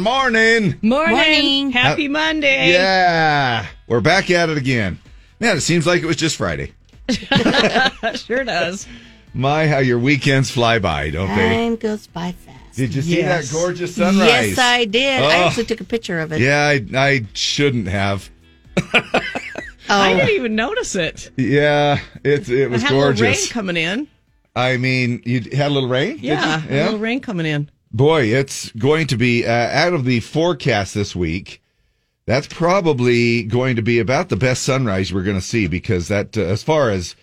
Morning. Morning. Morning. Happy Monday. Yeah. We're back at it again. Man, it seems like it was just Friday. Sure does. My, how your weekends fly by, don't they? Time goes by fast. Did you see that gorgeous sunrise? Yes, I did. I Oh. actually took a picture of it. Yeah, I, I shouldn't have. Oh. I Oh, didn't even notice it. Yeah, it, it was I had a little rain coming in. I mean, you had a little rain? did you? Yeah, a little rain coming in. Boy, it's going to be uh, out of the forecast this week. That's probably going to be about the best sunrise we're going to see because that, uh, as far as,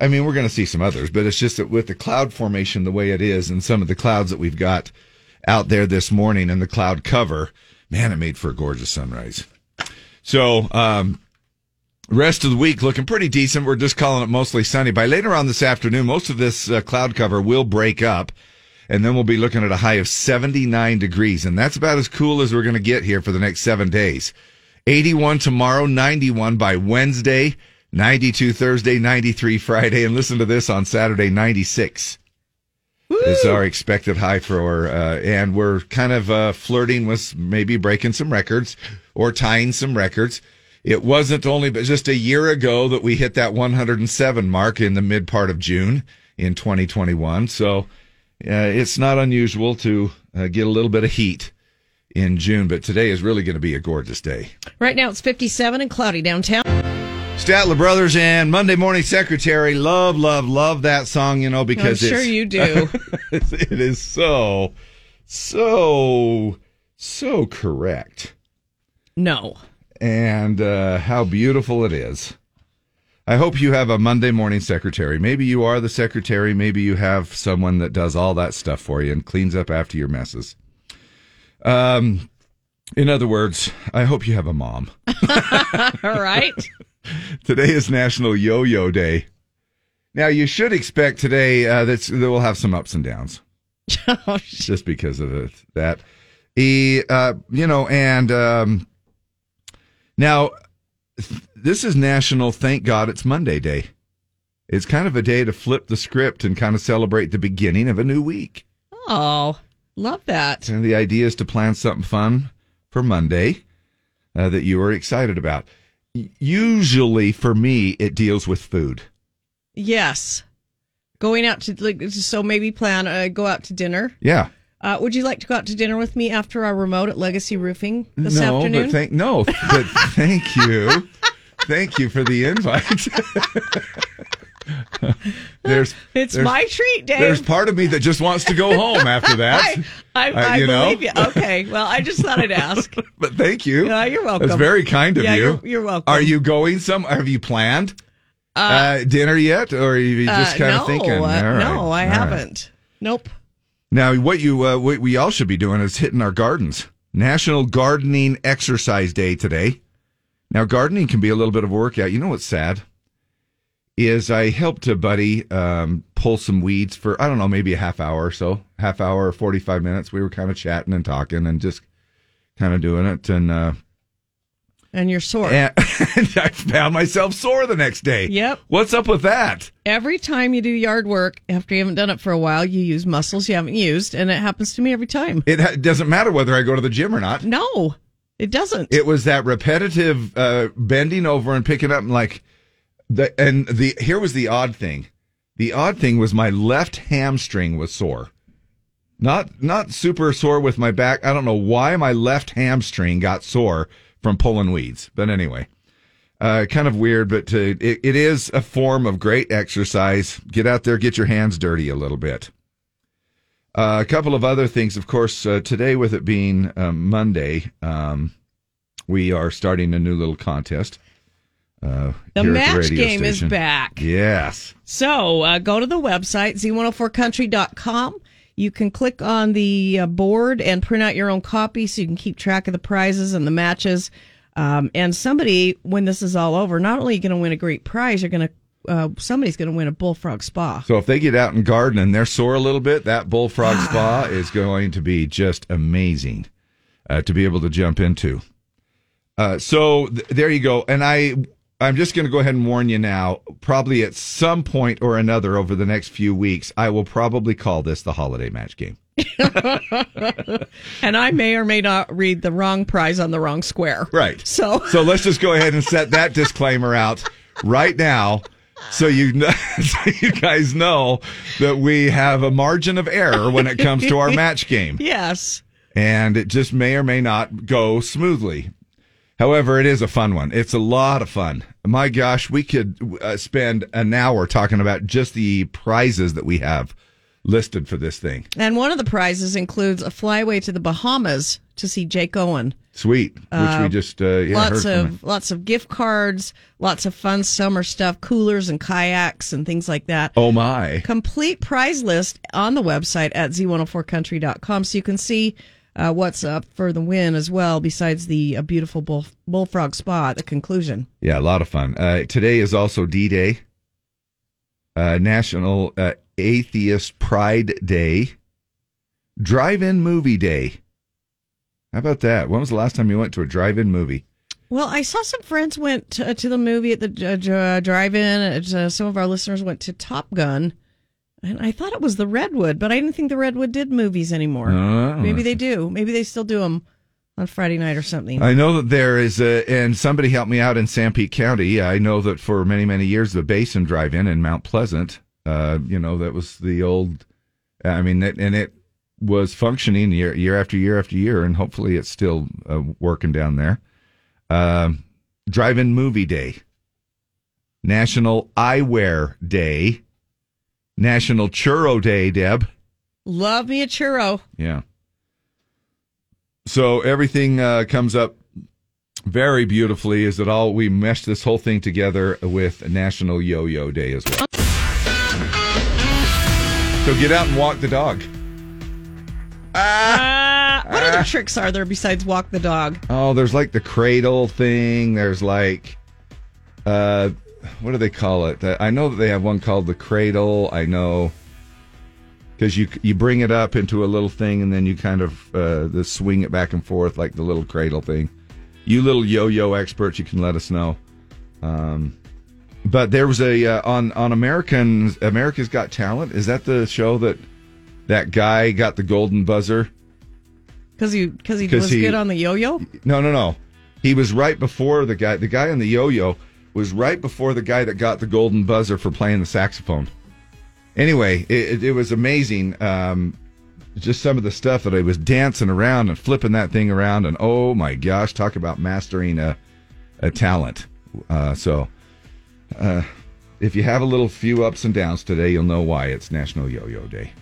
I mean, we're going to see some others, but it's just that with the cloud formation the way it is and some of the clouds that we've got out there this morning and the cloud cover, man, it made for a gorgeous sunrise. So, um, rest of the week looking pretty decent. We're just calling it mostly sunny. By later on this afternoon, most of this uh, cloud cover will break up, and then we'll be looking at a high of 79 degrees, and that's about as cool as we're going to get here for the next seven days. 81 tomorrow, 91 by Wednesday, 92 Thursday, 93 Friday, and listen to this on Saturday, 96 is our expected high for, uh, and we're kind of uh, flirting with maybe breaking some records or tying some records. It wasn't only but just a year ago that we hit that 107 mark in the mid part of June in 2021. So uh, it's not unusual to uh, get a little bit of heat in June, but today is really going to be a gorgeous day. Right now it's 57 and cloudy downtown. Statler Brothers and Monday Morning Secretary. Love, love, love that song, you know, because I'm sure you do. it is so, so, so correct. No. And uh, how beautiful it is. I hope you have a Monday morning secretary. Maybe you are the secretary. Maybe you have someone that does all that stuff for you and cleans up after your messes. Um, in other words, I hope you have a mom. All right. Today is National Yo-Yo Day. Now you should expect today uh, that's that we'll have some ups and downs, Oh, just because of that. He, uh, you know, and um, now th- this is National Thank God It's Monday Day. It's kind of a day to flip the script and kind of celebrate the beginning of a new week. oh, love that. And the idea is to plan something fun for Monday uh, that you are excited about. Usually, for me, it deals with food. Yes. Going out to, like, so maybe plan, uh, go out to dinner. Yeah. Uh, would you like to go out to dinner with me after our remote at Legacy Roofing this no, afternoon? but thank no, but thank you, thank you for the invite. there's it's there's- my treat, Dave. there's part of me that just wants to go home after that. I, I, Uh, I you know? believe you. Okay. Well, I just thought I'd ask. but thank you. Yeah, you're welcome. That's very kind of Yeah, you. you're- you're welcome. Are you going some? Have you planned uh, dinner yet, or are you just Uh, kind no, of thinking? uh, no, I right. haven't. Nope. Now, what you uh, what we all should be doing is hitting our gardens. National Gardening Exercise Day today. Now, gardening can be a little bit of a workout. You know what's sad is I helped a buddy um, pull some weeds for I don't know maybe a half hour or so, half hour or forty five minutes. We were kind of chatting and talking and just kind of doing it, and uh, And you're sore. and I found myself sore the next day. Yep. What's up with that? Every time you do yard work, after you haven't done it for a while, you use muscles you haven't used, and it happens to me every time. It ha- doesn't matter whether I go to the gym or not. No, it doesn't. It was that repetitive uh, bending over and picking up and like the and the here was the odd thing. The odd thing was my left hamstring was sore. Not not super sore with my back. I don't know why my left hamstring got sore from pulling weeds. But anyway, uh, kind of weird, but uh it, it is a form of great exercise. Get out there, get your hands dirty a little bit. Uh, a couple of other things, of course, uh, today with it being um, Monday, um, we are starting a new little contest. Uh, the match radio game is back. Yes. So uh, go to the website, z104country.com. You can click on the uh, board and print out your own copy so you can keep track of the prizes and the matches. Um, and somebody, when this is all over, not only are you going to win a great prize, you're going to uh, somebody's going to win a bullfrog spa. So if they get out and garden and they're sore a little bit, that bullfrog spa is going to be just amazing uh, to be able to jump into. Uh, so th- there you go. And I I'm just going to go ahead and warn you now. Probably at some point or another over the next few weeks, I will probably call this the holiday match game. and I may or may not read the wrong prize on the wrong square. Right. So, so let's just go ahead and set that disclaimer out right now. So you know, so you guys know that we have a margin of error when it comes to our match game. Yes. And it just may or may not go smoothly. However, it is a fun one. It's a lot of fun. My gosh, we could uh, spend an hour talking about just the prizes that we have listed for this thing. And one of the prizes includes a flyaway to the Bahamas to see Jake Owen. Sweet, which uh, we just uh, yeah, lots of lots of gift cards, lots of fun summer stuff, coolers and kayaks and things like that. Oh my! Complete prize list on the website at z104country.com, so you can see uh, what's up for the win as well. Besides the uh, beautiful bull, bullfrog spa at the conclusion. Yeah, a lot of fun. Uh, today is also D Day, uh, National Atheist Pride Day, Drive-In Movie Day. How about that? When was the last time you went to a drive-in movie? Well, I saw some friends went to, to the movie at the uh, drive-in. Uh, some of our listeners went to Top Gun, and I thought it was the Redwood, but I didn't think the Redwood did movies anymore. Oh. Maybe they do. Maybe they still do them on Friday night or something. I know that there is a, and somebody helped me out in Sanpete County. I know that for many, many years, the Basin Drive-In in Mount Pleasant, uh, you know, that was the old, I mean, and it was functioning year year after year after year, and hopefully it's still uh, working down there. Uh, Drive-in Movie Day, National Eyewear Day, National Churro Day. Deb, love me a churro. Yeah. So everything uh, comes up very beautifully. Is it all we meshed this whole thing together with National Yo-Yo Day as well? So get out and walk the dog. Uh, what other uh, tricks are there besides walk the dog? Oh, there's like the cradle thing. There's like, uh, what do they call it? I know that they have one called the cradle. I know because you you bring it up into a little thing and then you kind of uh, the swing it back and forth like the little cradle thing. You little yo-yo experts, you can let us know. Um, but there was a uh, on on American America's Got Talent. Is that the show that? that guy got the golden buzzer because he because he was he, good on the yo-yo. No, no, no. He was right before the guy. The guy on the yo-yo was right before the guy that got the golden buzzer for playing the saxophone. Anyway, it, it was amazing. Um, just some of the stuff that I was dancing around and flipping that thing around, and oh my gosh, talk about mastering a, a talent. Uh, so, uh, if you have a little few ups and downs today, you'll know why it's National Yo-Yo Day.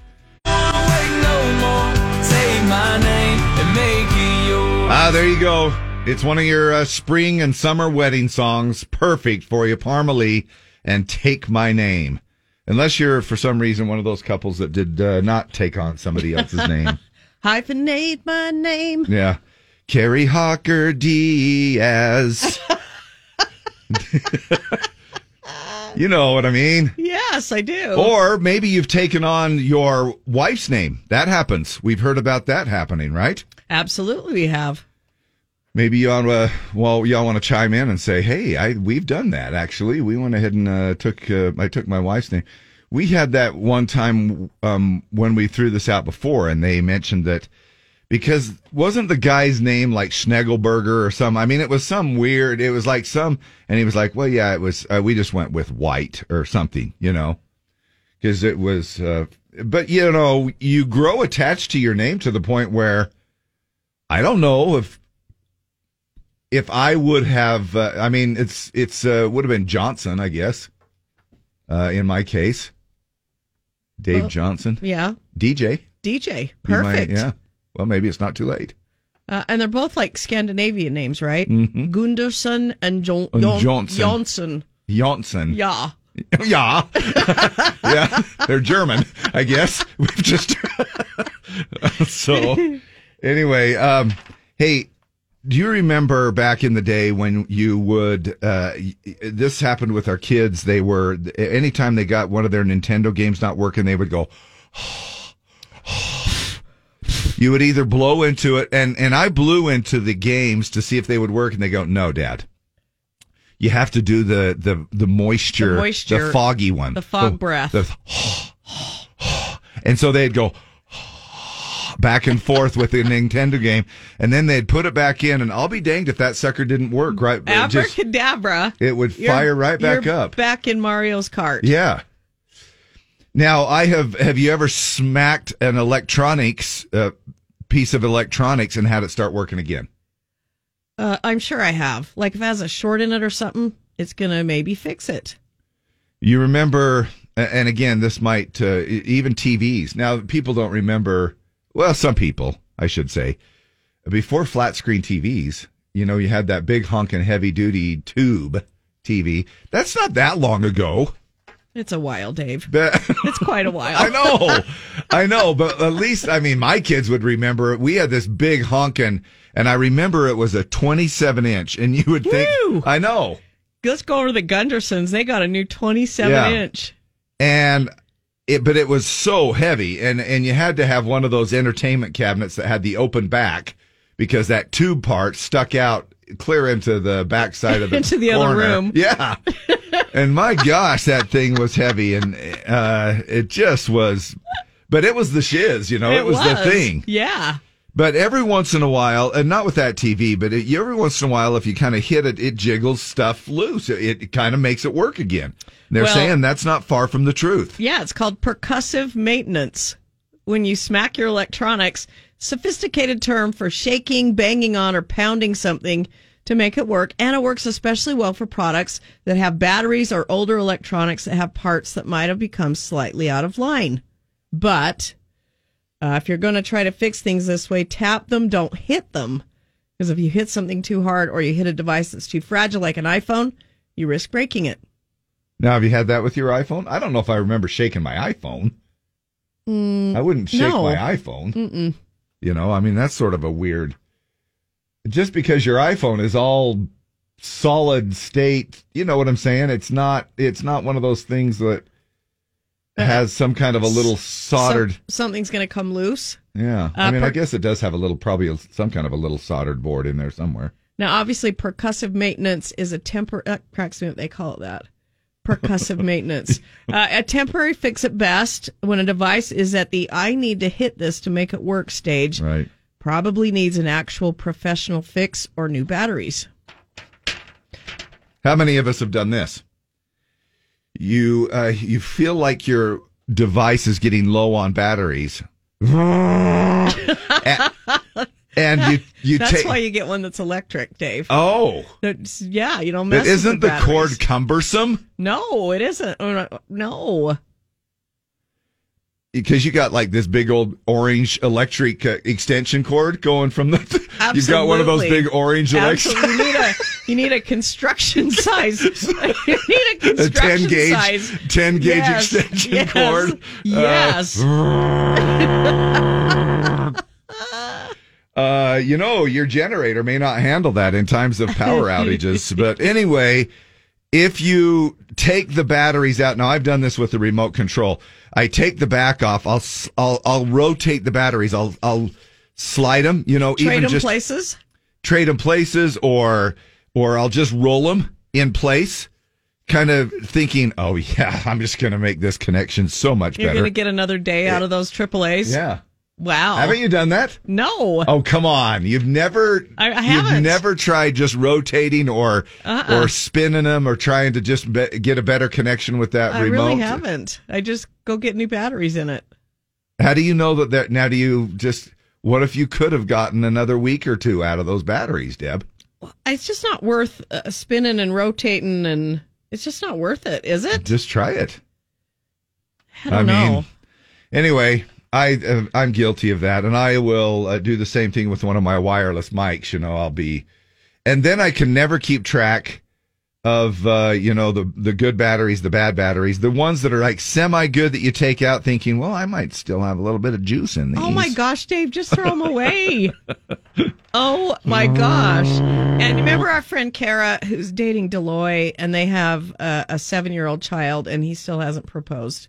Ah, there you go. It's one of your uh, spring and summer wedding songs. Perfect for you, Parmalee, and Take My Name. Unless you're, for some reason, one of those couples that did uh, not take on somebody else's name. Hyphenate my name. Yeah. Carrie Hawker Diaz. You know what I mean? Yes, I do. Or maybe you've taken on your wife's name. That happens. We've heard about that happening, right? Absolutely, we have. Maybe y'all, uh, well, y'all want to chime in and say, "Hey, I we've done that. Actually, we went ahead and uh, took uh, I took my wife's name. We had that one time um, when we threw this out before, and they mentioned that because wasn't the guy's name like Schnegelberger or some? I mean, it was some weird. It was like some, and he was like, "Well, yeah, it was. Uh, we just went with White or something, you know, because it was." Uh, but you know, you grow attached to your name to the point where I don't know if if I would have. Uh, I mean, it's it's uh, would have been Johnson, I guess. Uh, in my case, Dave well, Johnson. Yeah. DJ. DJ. Perfect. Might, yeah. Well, maybe it's not too late. Uh, and they're both like Scandinavian names, right? Mm-hmm. Gunderson and, jo- and Johnson. Johnson. Johnson. Yeah. yeah. yeah. They're German, I guess. We've just. so, anyway, um, hey, do you remember back in the day when you would, uh, this happened with our kids. They were, anytime they got one of their Nintendo games not working, they would go, you would either blow into it, and and I blew into the games to see if they would work, and they go, "No, Dad, you have to do the the the moisture, The moisture, the foggy one, the fog The- breath. the- and so they'd go back and forth with the Nintendo game, and then they'd put it back in, and I'll be danged if that sucker didn't work. Right, It just- Abracadabra. it would fire right back up. Back in Mario's cart. Yeah. Now, I have. Have you ever smacked an electronics uh, piece of electronics and had it start working again? Uh, I'm sure I have. Like if it has a short in it or something, it's gonna maybe fix it. You remember, and again, this might uh, even TVs. Now, people don't remember. Well, some people, I should say, before flat screen TVs. You know, you had that big honking heavy duty tube TV. That's not that long ago. It's a while, Dave. That- It's quite a while. I know, I know, but at least I mean, my kids would remember. it. We had this big honking, and I remember it was a 27 inch, and you would think, Woo! I know, Let's go over to the Gundersons. They got a new 27 Yeah. inch. and it, but it was so heavy, and and you had to have one of those entertainment cabinets that had the open back because that tube part stuck out clear into the backside of the Into the other room. Yeah, and my gosh, that thing was heavy, and uh, it just was. But it was the shiz, you know. It, was, the thing. Yeah. But every once in a while, and not with that TV, but it, every once in a while, if you kind of hit it, it jiggles stuff loose. It, it kind of makes it work again. They're Well- saying that's not far from the truth. Yeah, it's called percussive maintenance. When you smack your electronics, sophisticated term for shaking, banging on, or pounding something to make it work. And it works especially well for products that have batteries or older electronics that have parts that might have become slightly out of line. But uh, if you're going to try to fix things this way, tap them, don't hit them. Because if you hit something too hard or you hit a device that's too fragile, like an iPhone, you risk breaking it. Now, have you had that with your iPhone? I don't know if I remember shaking my iPhone. I wouldn't shake no. my iPhone. You know, I mean, that's sort of a weird. Just because your iPhone is all solid state, you know what I'm saying? It's not. It's not one of those things that has some kind of a little soldered. Some- something's going to come loose. Yeah, I Uh, mean, I guess it does have a little, probably a- some kind of a little soldered board in there somewhere. Now, obviously, percussive maintenance is a tempor. Uh, cracks me up. They call it that. Percussive maintenance. Uh, a temporary fix at best when a device is at the I need to hit this to make it work stage. Right. Probably needs an actual professional fix or new batteries. How many of us have done this? You uh, you feel like your device is getting low on batteries, and, and you you That's why you get one that's electric, Dave. oh, That's- yeah, you don't mess. with isn't the batteries. cord cumbersome? No, it isn't. Uh, No. Because you got like this big old orange electric uh, extension cord going from the. You've got one of those Absolutely. big orange electric. Absolutely. You need a you need a construction size. you need a A 10 gauge, size. 10 gauge Yes, extension yes, cord. Uh, Yes. Uh, Uh, you know, your generator may not handle that in times of power outages. but anyway, if you take the batteries out, now I've done this with the remote control. I take the back off. I'll I'll I'll rotate the batteries. I'll I'll slide them. You know, Trade even them just places. trade them places, or or I'll just roll them in place. Kind of thinking, oh yeah, I'm just gonna make this connection so much better. You're going to get another day out of those AAA's. yeah. Wow. Haven't you done that? No. Oh come on! You've never, I- I you've haven't. never tried just rotating or Uh-uh. or spinning them or trying to just be, get a better connection with that I remote. I really haven't. I just go get new batteries in it. How do you know that? That now, do you just? What if you could have gotten another week or two out of those batteries, Deb? It's just not worth uh, spinning and rotating, and it's just not worth it, is it? Just try it. I don't I mean, know. Anyway, I uh, I'm guilty of that, and I will uh, do the same thing with one of my wireless mics. You know, I'll be, and then I can never keep track of uh, you know the the good batteries, the bad batteries, the ones that are like semi good that you take out, thinking, well, I might still have a little bit of juice in these. Oh my gosh, Dave, just throw them away. oh my gosh. And remember our friend Kara who's dating Deloy and they have a, a seven year old child and he still hasn't proposed.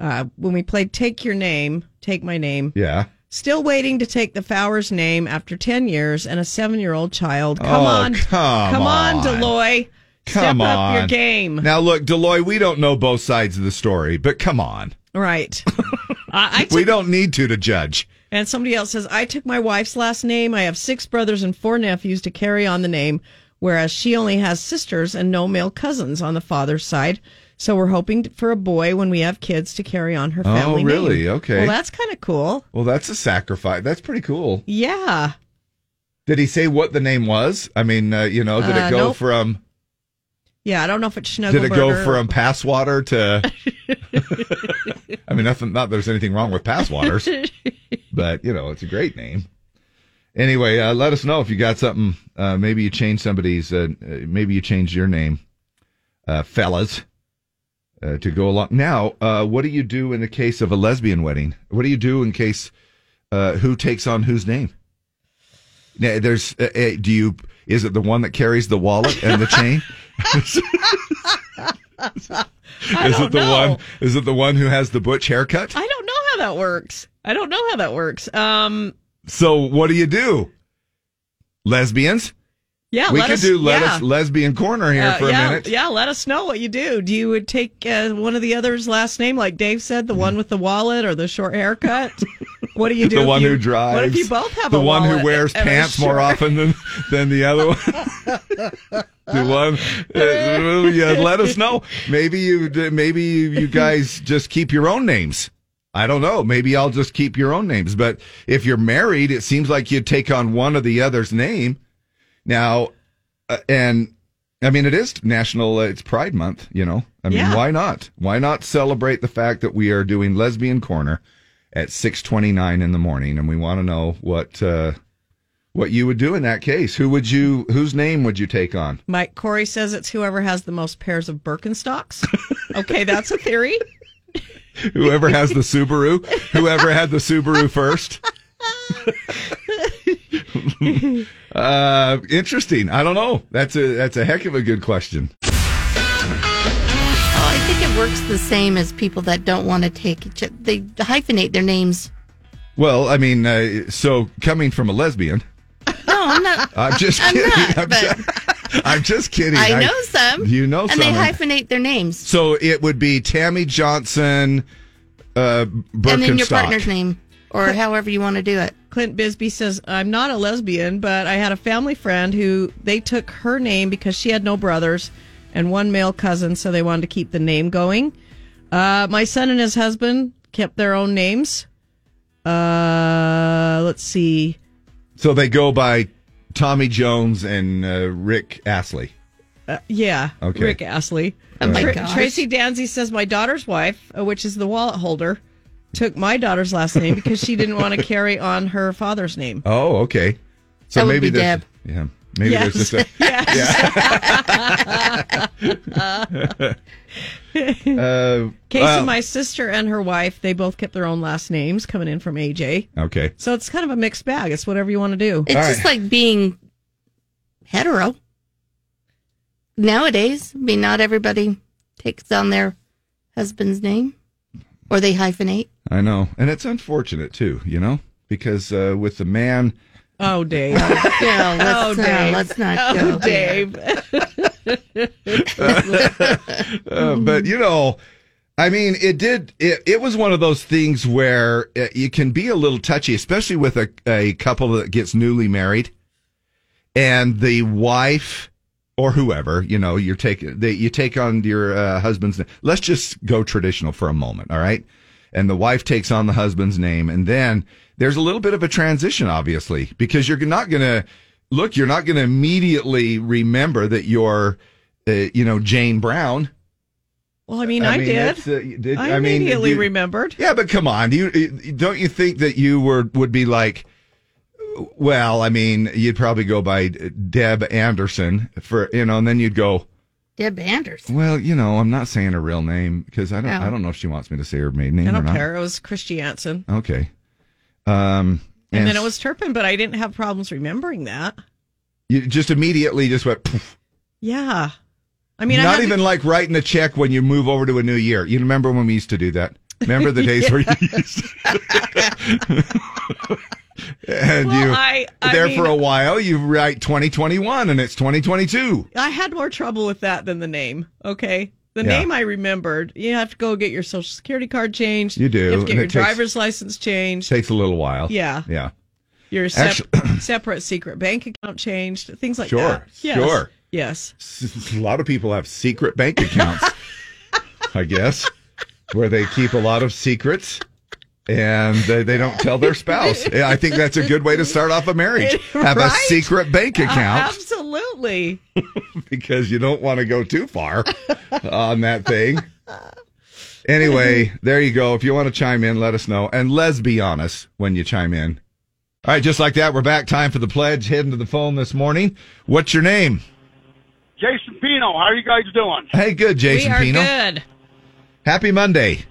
Uh, when we played Take Your Name, Take My Name, Yeah. still waiting to take the Fowers name after 10 years and a seven year old child. Come Oh, on. come Come on, on. Deloy. Come Step on. up your game. Now, look, Deloy, we don't know both sides of the story, but come on. Right. I, I We don't need to to judge. and somebody else says, I took my wife's last name. I have six brothers and four nephews to carry on the name, whereas she only has sisters and no male cousins on the father's side. So we're hoping for a boy when we have kids to carry on her family. Oh, family really? name. Okay. Well, that's kind of cool. Well, that's a sacrifice. That's pretty cool. Yeah. Did he say what the name was? I mean, uh, you know, did Uh, it go nope. from Yeah, I don't know if it's Schnuggleberger. did it go from Passwater to? I mean, nothing. Not there's anything wrong with Passwaters, but you know, it's a great name. Anyway, uh, let us know if you got something. Uh, maybe you changed somebody's. Uh, uh, maybe you changed your name, uh, fellas, uh, to go along. Now, uh, what do you do in the case of a lesbian wedding? What do you do in case uh, who takes on whose name? Now, there's. Uh, uh, do you? Is it the one that carries the wallet and the chain? is it the know. one? Is it the one who has the butch haircut? I don't know how that works. I don't know how that works. Um, So what do you do? Lesbians? Yeah, we let could us, do let yeah. us lesbian corner here Uh, for a minute. Yeah, let us know what you do. Do you would take uh, one of the other's last name, like Dave said, the one with the wallet or the short haircut? what do you do? the one you- who drives. What if you both have the a one who wears pants more often than than the other one? the one, uh, yeah. Let us know. Maybe you, maybe you, you guys just keep your own names. I don't know. Maybe I'll just keep your own names. But if you're married, it seems like you'd take on one of the other's name. Now, uh, and I mean, it is National. Uh, it's Pride Month. You know, I mean, Yeah. why not? Why not celebrate the fact that we are doing Lesbian Corner at six twenty nine in the morning, and we want to know what uh, what you would do in that case. Who would you? Whose name would you take on? Mike Corey says it's whoever has the most pairs of Birkenstocks. okay, that's a theory. Whoever has the Subaru. Whoever had the Subaru first. uh, interesting. I don't know. That's a that's a heck of a good question. Oh, I think it works the same as people that don't want to take each They hyphenate their names. Well, I mean, uh, so coming from a lesbian, No, I'm not. I'm just I'm kidding. not, I'm, but- just, I'm just kidding. I know some. You know and some. they hyphenate their names. so it would be Tammy Johnson, uh, Birkenstock. And then your partner's name, or however you want to do it. Clint Bisbee says, I'm not a lesbian, but I had a family friend who they took her name because she had no brothers and one male cousin, so they wanted to keep the name going. Uh, my son and his husband kept their own names. Uh, let's see. So they go by Tommy Jones and uh, Rick Astley. Uh, yeah, Okay. Rick Astley. Oh my Tra- gosh. Tracy Danzy says, My daughter's wife, uh, which is the wallet holder, took my daughter's last name because she didn't want to carry on her father's name. Oh, okay. So That would maybe be there's Deb. yeah, maybe Yes. there's just a yes. uh, Case well, of my sister and her wife, they both kept their own last names coming in from AJ. okay. So it's kind of a mixed bag. It's whatever you want to do. It's All just right. like being hetero. Nowadays, I mean, not everybody takes on their husband's name, or they hyphenate. I know, and it's unfortunate too. You know, because uh, with the man, Oh, Dave. Yeah, Oh, let's, uh, Dave. let's not Oh, go. Dave. uh, but you know. I mean, it did. It, it was one of those things where uh, you can be a little touchy, especially with a, a couple that gets newly married, and the wife or whoever you know you're taking they, you take on your uh, husband's name. Let's just go traditional for a moment, all right? And the wife takes on the husband's name, and then there's a little bit of a transition, obviously, because you're not going to look. You're not going to immediately remember that you're, uh, you know, Jane Brown. Well, I mean, I, did. uh, did- I, mean, immediately you- remembered. Yeah, but come on, you don't you think that you were would be like? Well, I mean, you'd probably go by Deb Anderson for you know, and then you'd go. Deb Anderson. Well, you know, I'm not saying her real name because I don't. Oh. I don't know if she wants me to say her maiden name I or don't not. care. It was Christiansen. Okay. Um, And then it was Turpin, but I didn't have problems remembering that. you just immediately just went. poof. Yeah. I mean, not had even to- like writing a check when you move over to a new year. You remember when we used to do that? Remember the days where you used to and Well, you I- I there mean- for a while. You write 2021, and it's 2022. I had more trouble with that than the name. Okay. The Yeah. name I remembered. You have to go get your social security card changed. You do, You have to get your takes- driver's license changed. Takes a little while. Yeah. yeah. Your sep- separate secret bank account changed. Things like Sure, that. Yes. sure. Yes. S- A lot of people have secret bank accounts, I guess, where they keep a lot of secrets and they, they don't tell their spouse. Yeah, I think that's a good way to start off a marriage. Have a secret bank Uh, account absolutely. because you don't want to go too far on that thing. Anyway, there you go. If you want to chime in, let us know. And let's be honest when you chime in. All right, just like that, we're back. Time for the pledge. Heading to the phone this morning. What's your name? Jason Pino, how are you guys doing? Hey, good, Jason we are Pino. good. Happy Monday.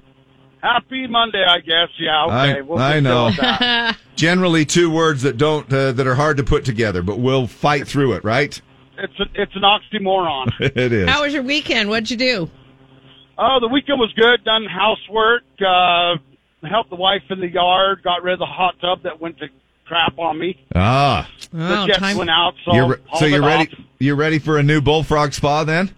Happy Monday, I guess. Yeah, okay. I- we'll I know. that. Generally, two words that don't uh, that are hard to put together, but we'll fight through it. Right? it's a, it's an oxymoron. it is. How was your weekend? What'd you do? Oh, the weekend was good. Done housework. Uh, helped the wife in the yard. Got rid of the hot tub that went to crap on me. ah, The Oh, jets time. went out, so you're re- so you're ready. off. You're ready for a new bullfrog spa then?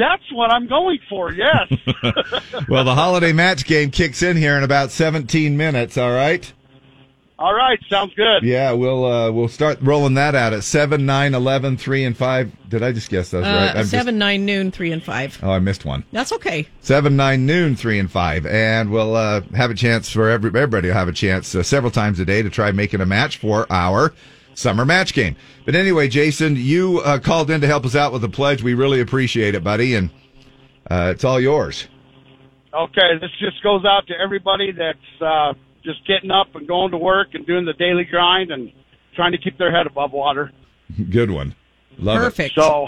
That's what I'm going for. Yes. Well, the holiday match game kicks in here in about 17 minutes. All right. All right. Sounds good. Yeah, we'll uh, we'll start rolling that out at 7, 9, 11, 3, and 5. Did I just guess those right? Uh, I'm just- seven, nine, noon, three, and five. oh, I missed one. That's okay. 7, 9, noon, 3, and 5. And we'll uh, have a chance for every, everybody will have a chance uh, several times a day to try making a match for our summer match game. But anyway, Jason, you uh, called in to help us out with the pledge. We really appreciate it, buddy. And uh, it's all yours. Okay. This just goes out to everybody that's uh, just getting up and going to work and doing the daily grind and trying to keep their head above water. Good one. Love it. Perfect. So,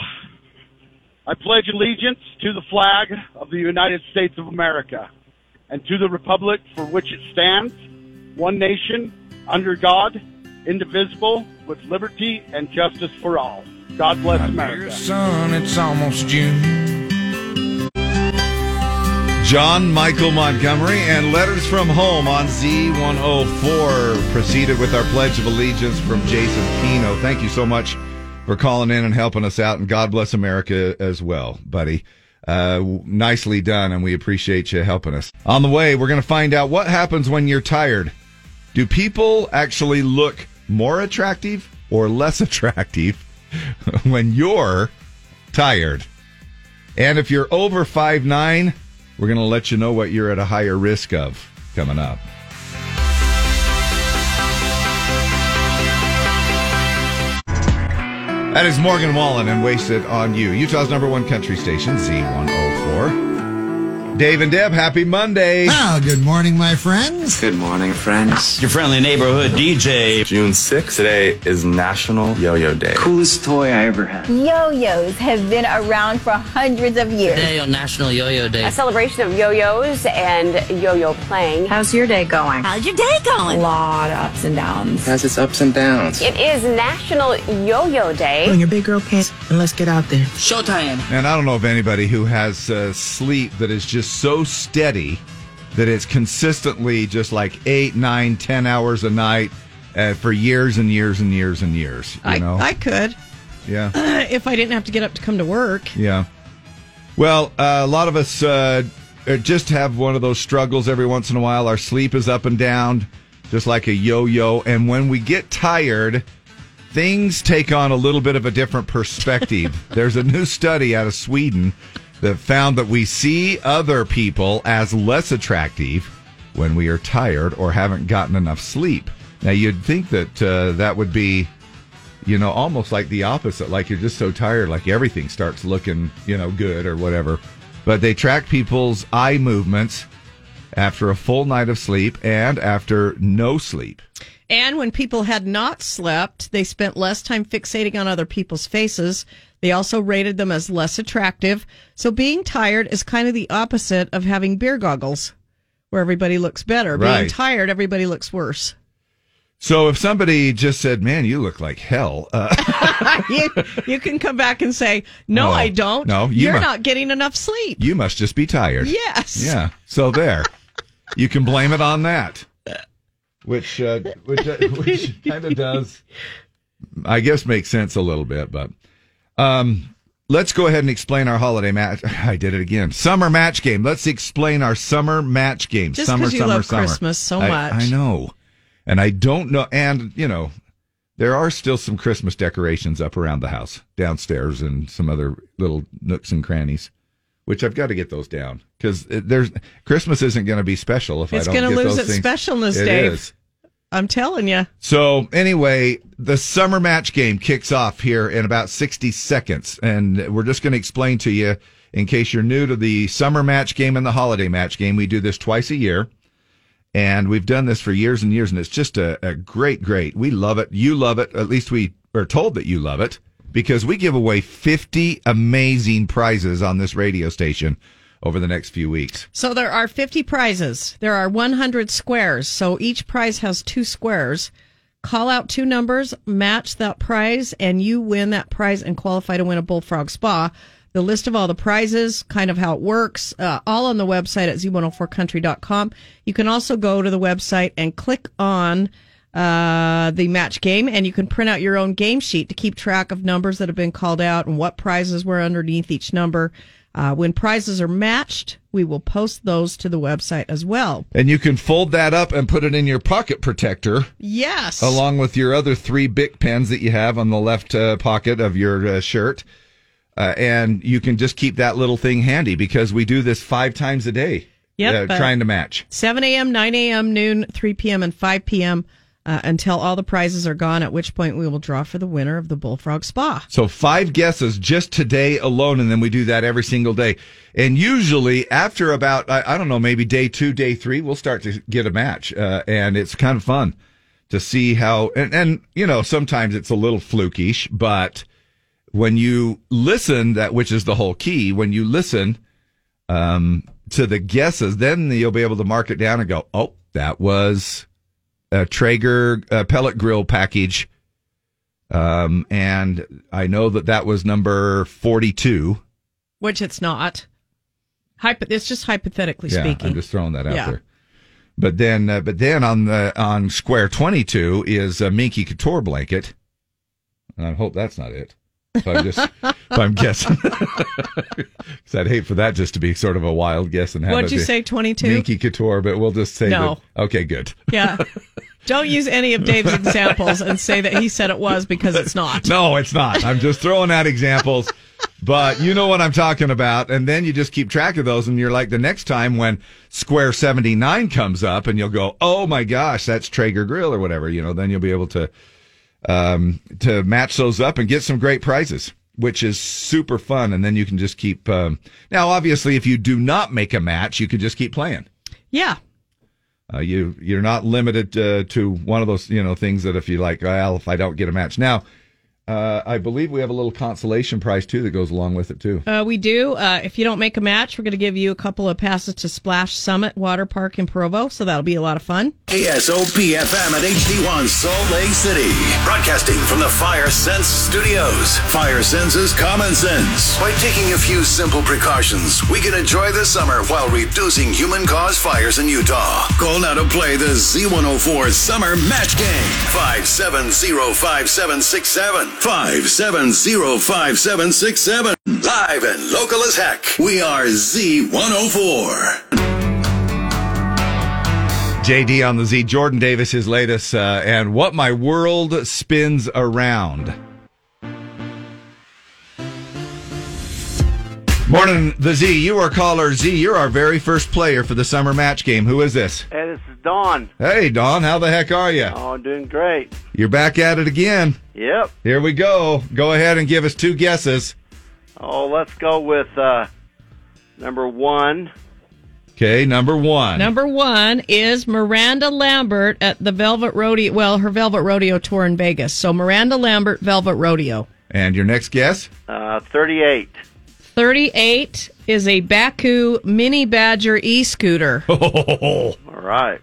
I pledge allegiance to the flag of the United States of America and to the republic for which it stands, one nation, under God, indivisible, with liberty and justice for all. God bless America. Son, it's almost June. John Michael Montgomery and Letters from Home on Z104 proceeded with our Pledge of Allegiance from Jason Pino. Thank you so much for calling in and helping us out, and God bless America as well, buddy. Uh, nicely done, and we appreciate you helping us. On the way, we're going to find out what happens when you're tired. Do people actually look more attractive or less attractive when you're tired? And if you're over five nine, we're going to let you know what you're at a higher risk of coming up. That is Morgan Wallen and Wasted on You, Utah's number one country station, Z104. Dave and Deb, happy Monday. Well, good morning, my friends. Good morning, friends. Your friendly neighborhood DJ. June 6th, today is National Yo-Yo Day. Coolest toy I ever had. Yo-yos have been around for hundreds of years. Today on National Yo-Yo Day. A celebration of yo-yos and yo-yo playing. How's your day going? How's your day going? A lot of ups and downs. Has its ups and downs. It is National Yo-Yo Day. Bring your big girl pants and let's get out there. Showtime. And I don't know of anybody who has uh, sleep that is just so steady that it's consistently just like eight, nine, ten hours a night uh, for years and years and years and years. You I, know? I could yeah. if I didn't have to get up to come to work. Yeah. Well, uh, a lot of us uh, uh, just have one of those struggles every once in a while. Our sleep is up and down, just like a yo yo. And when we get tired, things take on a little bit of a different perspective. There's a new study out of Sweden that found that we see other people as less attractive when we are tired or haven't gotten enough sleep. Now, you'd think that uh, that would be you know, almost like the opposite. Like you're just so tired, like everything starts looking, you know, good or whatever. But they track people's eye movements after a full night of sleep and after no sleep. And when people had not slept, they spent less time fixating on other people's faces. They also rated them as less attractive. So being tired is kind of the opposite of having beer goggles, where everybody looks better. Being Right. tired, everybody looks worse. So if somebody just said, "Man, you look like hell," uh, you, you can come back and say, "No, Oh, I don't. no, you you're mu- not getting enough sleep." you must just be tired. Yes. Yeah. So there, you can blame it on that. which uh, which uh, which kind of does, I guess, make sense a little bit. But um, let's go ahead and explain our holiday match. I did it again. Summer match game. Let's explain our summer match game. Just summer, you summer, love summer. Christmas so I- much. I know, and I don't know. And you know, there are still some Christmas decorations up around the house, downstairs, and some other little nooks and crannies. Which I've got to get those down because there's Christmas isn't going to be special if It's I don't It's gonna lose those its things. specialness, It Dave. is. I'm telling you. So anyway, the summer match game kicks off here in about 60 seconds. And we're just going to explain to you, in case you're new to the summer match game and the holiday match game, we do this twice a year. And we've done this for years and years. And it's just a, a great, great. We love it. You love it. At least we are told that you love it because we give away 50 amazing prizes on this radio station over the next few weeks. So there are 50 prizes. There are 100 squares. So each prize has two squares. Call out two numbers, match that prize, and you win that prize and qualify to win a Bullfrog Spa. The list of all the prizes, kind of how it works, uh, all on the website at z104country.com. You can also go to the website and click on uh, the match game, and you can print out your own game sheet to keep track of numbers that have been called out and what prizes were underneath each number. Uh, when prizes are matched, we will post those to the website as well. And you can fold that up and put it in your pocket protector. Yes. along with your other three Bic pens that you have on the left uh, pocket of your uh, shirt. Uh, and you can just keep that little thing handy because we do this five times a day. Yep, trying to match. 7 a.m., 9 a.m., noon, 3 p.m., and 5 p.m. Uh, until all the prizes are gone, at which point we will draw for the winner of the Bullfrog Spa. So five guesses just today alone, and then we do that every single day. And usually after about I, I don't know maybe day two, day three, we'll start to get a match, uh, and it's kind of fun to see how. And, and you know sometimes it's a little flukish, but when you listen, that which is the whole key, when you listen um, to the guesses, then you'll be able to mark it down and go, oh, that was a Traeger uh, pellet grill package. Um, and I know that that was number 42. Which it's not. Hypo- it's just hypothetically yeah, speaking. I'm just throwing that out Yeah. there. But then, uh, but then on the on square 22 is a Minky Couture blanket. And I hope that's not it. If I'm just, I'm guessing, because I'd hate for that just to be sort of a wild guess and have What'd you say, 22? Minky Couture, but we'll just say No. that. Okay, good. yeah. Don't use any of Dave's examples and say that he said it was because it's not. No, it's not. I'm just throwing out examples, but you know what I'm talking about. And then you just keep track of those, and you're like, the next time when Square 79 comes up, and you'll go, oh my gosh, that's Traeger Grill or whatever, you know, then you'll be able to um, to match those up and get some great prizes, which is super fun. And then you can just keep. Um, now, obviously, if you do not make a match, you can just keep playing. Yeah. Uh, you you're not limited uh, to one of those you know things that if you like, well, if I don't get a match now, uh, I believe we have a little consolation prize too that goes along with it too. Uh, we do. Uh, if you don't make a match, we're going to give you a couple of passes to Splash Summit Water Park in Provo. So that'll be a lot of fun. KSOP FM at HD1 Salt Lake City. Broadcasting from the Fire Sense studios. Fire Sense is common sense. By taking a few simple precautions, we can enjoy the summer while reducing human caused fires in Utah. Call now to play the Z104 Summer Match Game. 5705767. 5705767. Live and local as heck. We are Z104. JD on the Z. Jordan Davis, his latest, uh, and what my world spins around. Morning, the Z. You are caller Z. You're our very first player for the summer match game. Who is this? Hey, this is Don. Hey, Don. How the heck are you? Oh, doing great. You're back at it again. Yep. Here we go. Go ahead and give us two guesses. Oh, let's go with uh, number one. Okay, number one. Number one is Miranda Lambert at the Velvet Rodeo. Well, her Velvet Rodeo tour in Vegas. So Miranda Lambert, Velvet Rodeo. And your next guess? Uh, 38. 38 is a Baku Mini Badger e scooter. Oh, All right.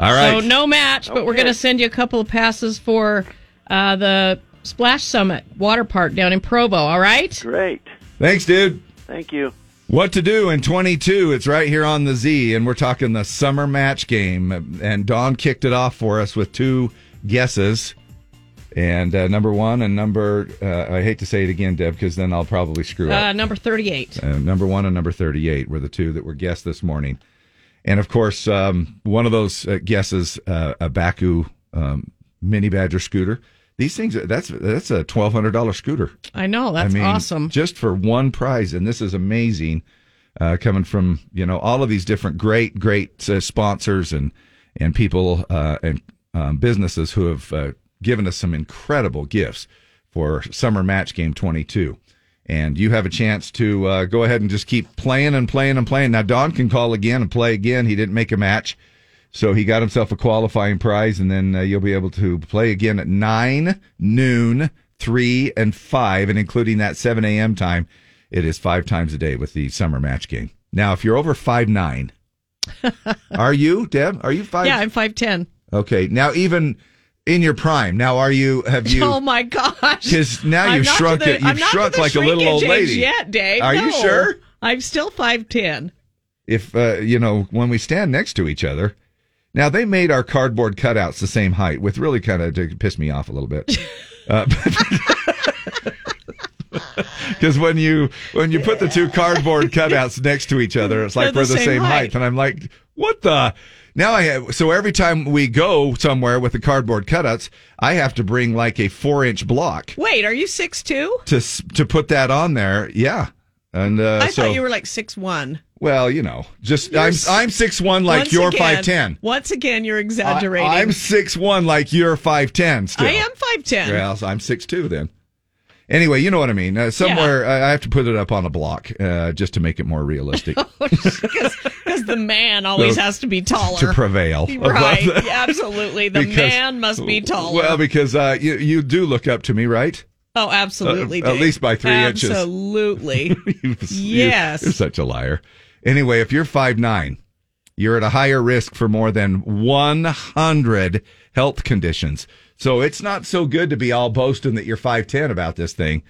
All right. So no match, but we're going to send you a couple of passes for uh, the Splash Summit Water Park down in Provo. All right. Great. Thanks, dude. Thank you. What to do in 22? It's right here on the Z, and we're talking the summer match game. And Don kicked it off for us with two guesses. And uh, number one and number, uh, I hate to say it again, Deb, because then I'll probably screw up. Uh, number 38. Uh, number one and number 38 were the two that were guessed this morning. And of course, um, one of those uh, guesses, uh, a Baku um, mini Badger scooter. These things, that's that's a twelve hundred dollar scooter. I know. That's I mean, awesome. Just for one prize, and this is amazing. Uh, coming from you know all of these different great great uh, sponsors and and people uh, and um, businesses who have uh, given us some incredible gifts for summer match game 22 and you have a chance to uh, go ahead and just keep playing and playing and playing. Now don can call again and play again. He didn't make a match. So he got himself a qualifying prize and then uh, you'll be able to play again at 9 noon 3 and 5 and including that 7 a.m time. It is five times a day with the summer match game. Now if you're over five nine are you deb? Are you five? Yeah, I'm 5'10. Okay, now even in your prime, now are you? Have you? Oh my gosh! Because now I'm you've shrunk the- it. You've I'm not to shrunk like a little old lady. Yet, Dave? Are you sure? I'm still 5'10. If uh, you know when we stand next to each other. Now they made our cardboard cutouts the same height, with really kind of to piss me off a little bit. Uh, Because when you when you put the two cardboard cutouts next to each other, it's like They're we're the the same same height. height. and I'm like, what the? Now I have so every time we go somewhere with the cardboard cutouts, I have to bring like a four inch block Wait, are you 6'2"? to to put that on there. Yeah, and uh, I so thought you were like six one. well, you know, just You're I'm I'm six one like you're five ten. Once again, you're exaggerating. I'm six one like you're five ten. Still, I am 5'10". Well, I'm six two then. Anyway, you know what I mean. Uh, somewhere I I have to put it up on a block uh, just to make it more realistic Because the man always So, has to be taller. to prevail. Right. absolutely. The Because- man must be taller. Well, because uh, you you do look up to me, right? oh, absolutely. uh, at least by three inches. Absolutely. You- Yes. You're such a liar. Anyway, if you're five nine, you're at a higher risk for more than 100 health conditions. So it's not so good to be all boasting that you're 5'10 about this thing.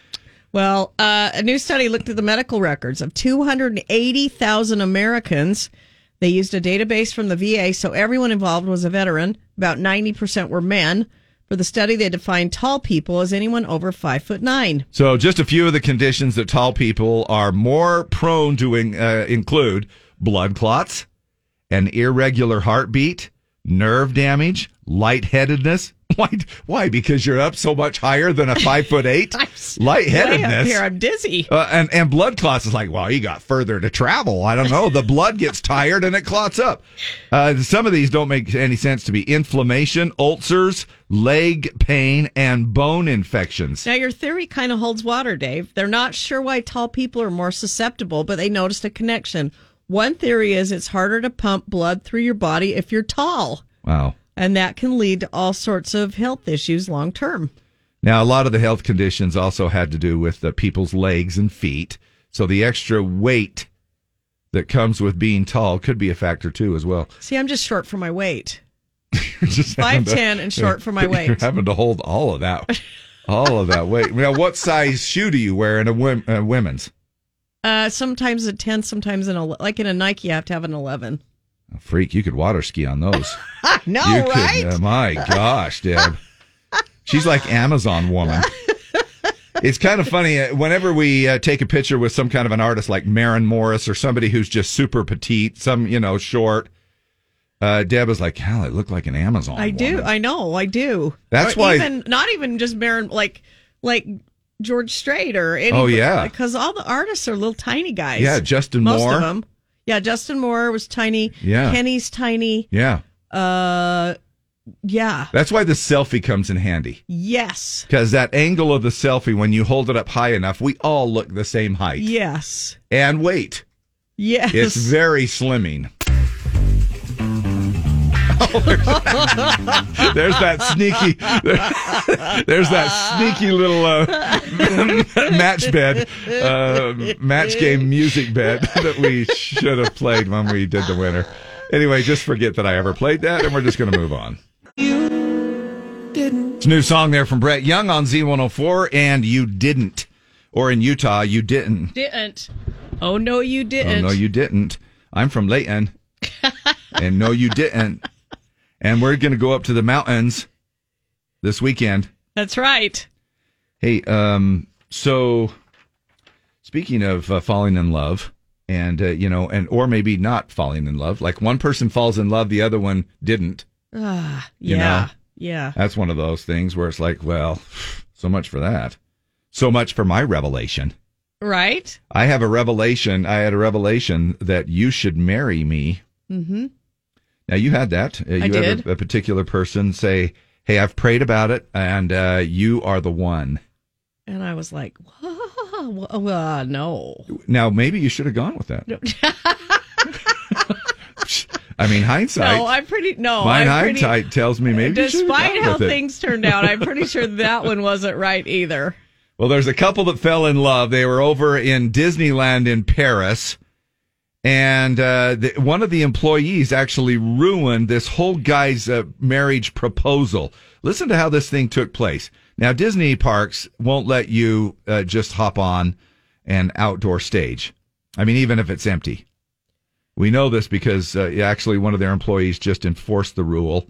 Well, uh, a new study looked at the medical records of 280,000 Americans. They used a database from the VA, so everyone involved was a veteran. About 90% were men. For the study, they defined tall people as anyone over five foot nine. So just a few of the conditions that tall people are more prone to in, uh, include blood clots, an irregular heartbeat, nerve damage, lightheadedness. Why? Why? Because you're up so much higher than a five foot eight. Lightheadedness. here, I'm dizzy. Uh, and and blood clots is like, well, you got further to travel. I don't know. The blood gets tired and it clots up. Uh, some of these don't make any sense to be Inflammation, ulcers, leg pain, and bone infections. Now, your theory kind of holds water, Dave. They're not sure why tall people are more susceptible, but they noticed a connection. One theory is it's harder to pump blood through your body if you're tall, Wow. and that can lead to all sorts of health issues long term. Now, a lot of the health conditions also had to do with the people's legs and feet. So the extra weight that comes with being tall could be a factor too, as well. See, I'm just short for my weight. Just to- 5'10" and short for my weight. You're having to hold all of that, all of that weight. Now, what size shoe do you wear in a uh, women's? Uh, sometimes a 10, sometimes an 11. Like in a Nike, you have to have an 11. Freak, you could water ski on those. no, you right? Could, uh, my gosh, Deb. She's like Amazon woman. It's kind of funny. uh, Whenever we uh, take a picture with some kind of an artist like Maren Morris or somebody who's just super petite, some, you know, short, uh, Deb is like, hell, it looked like an Amazon I do. I know. I do. That's Or why- Even, not even just Maren, like, like George Strait or any. Oh, yeah. Because all the artists are little tiny guys. Yeah, Justin Most Moore. of them. Yeah, Justin Moore was tiny. Yeah. Kenny's tiny. Yeah. Uh, yeah. That's why the selfie comes in handy. Yes. Because that angle of the selfie, when you hold it up high enough, we all look the same height Yes. and weight. Yes. It's very slimming. There's that sneaky, there's that sneaky little uh, match bed, uh, match game music bed that we should have played when we did the winner. Anyway, just forget that I ever played that, and we're just going to move on. You didn't. It's a new song there from Brett Young on Z104, and you didn't, or in Utah, you didn't. Didn't. Oh no, you didn't. Oh no, you didn't. I'm from Layton, and no, you didn't. And we're going to go up to the mountains this weekend. That's right. Hey, um, so speaking of uh, falling in love, and uh, you know, and or maybe not falling in love, like one person falls in love, the other one didn't. Ah, You yeah, know? yeah. That's one of those things where it's like, well, so much for that. So much for my revelation. Right. I have a revelation. I had a revelation that you should marry me. Mm-hmm. Now you had that. Uh, you I had did. A, a particular person say, "Hey, I've prayed about it, and uh, you are the one." And I was like, "Whoa, uh, no. Now maybe you should have gone with that. I mean, hindsight. No, I'm pretty. No, my I'm pretty- hindsight tells me maybe. you should have Despite how things turned out, I'm pretty sure that one wasn't right either. Well, there's a couple that fell in love. They were over in Disneyland in Paris, and uh, the, one of the employees actually ruined this whole guy's uh, marriage proposal. Listen to how this thing took place. Now, Disney parks won't let you uh, just hop on an outdoor stage. I mean, even if it's empty. We know this because uh, actually one of their employees just enforced the rule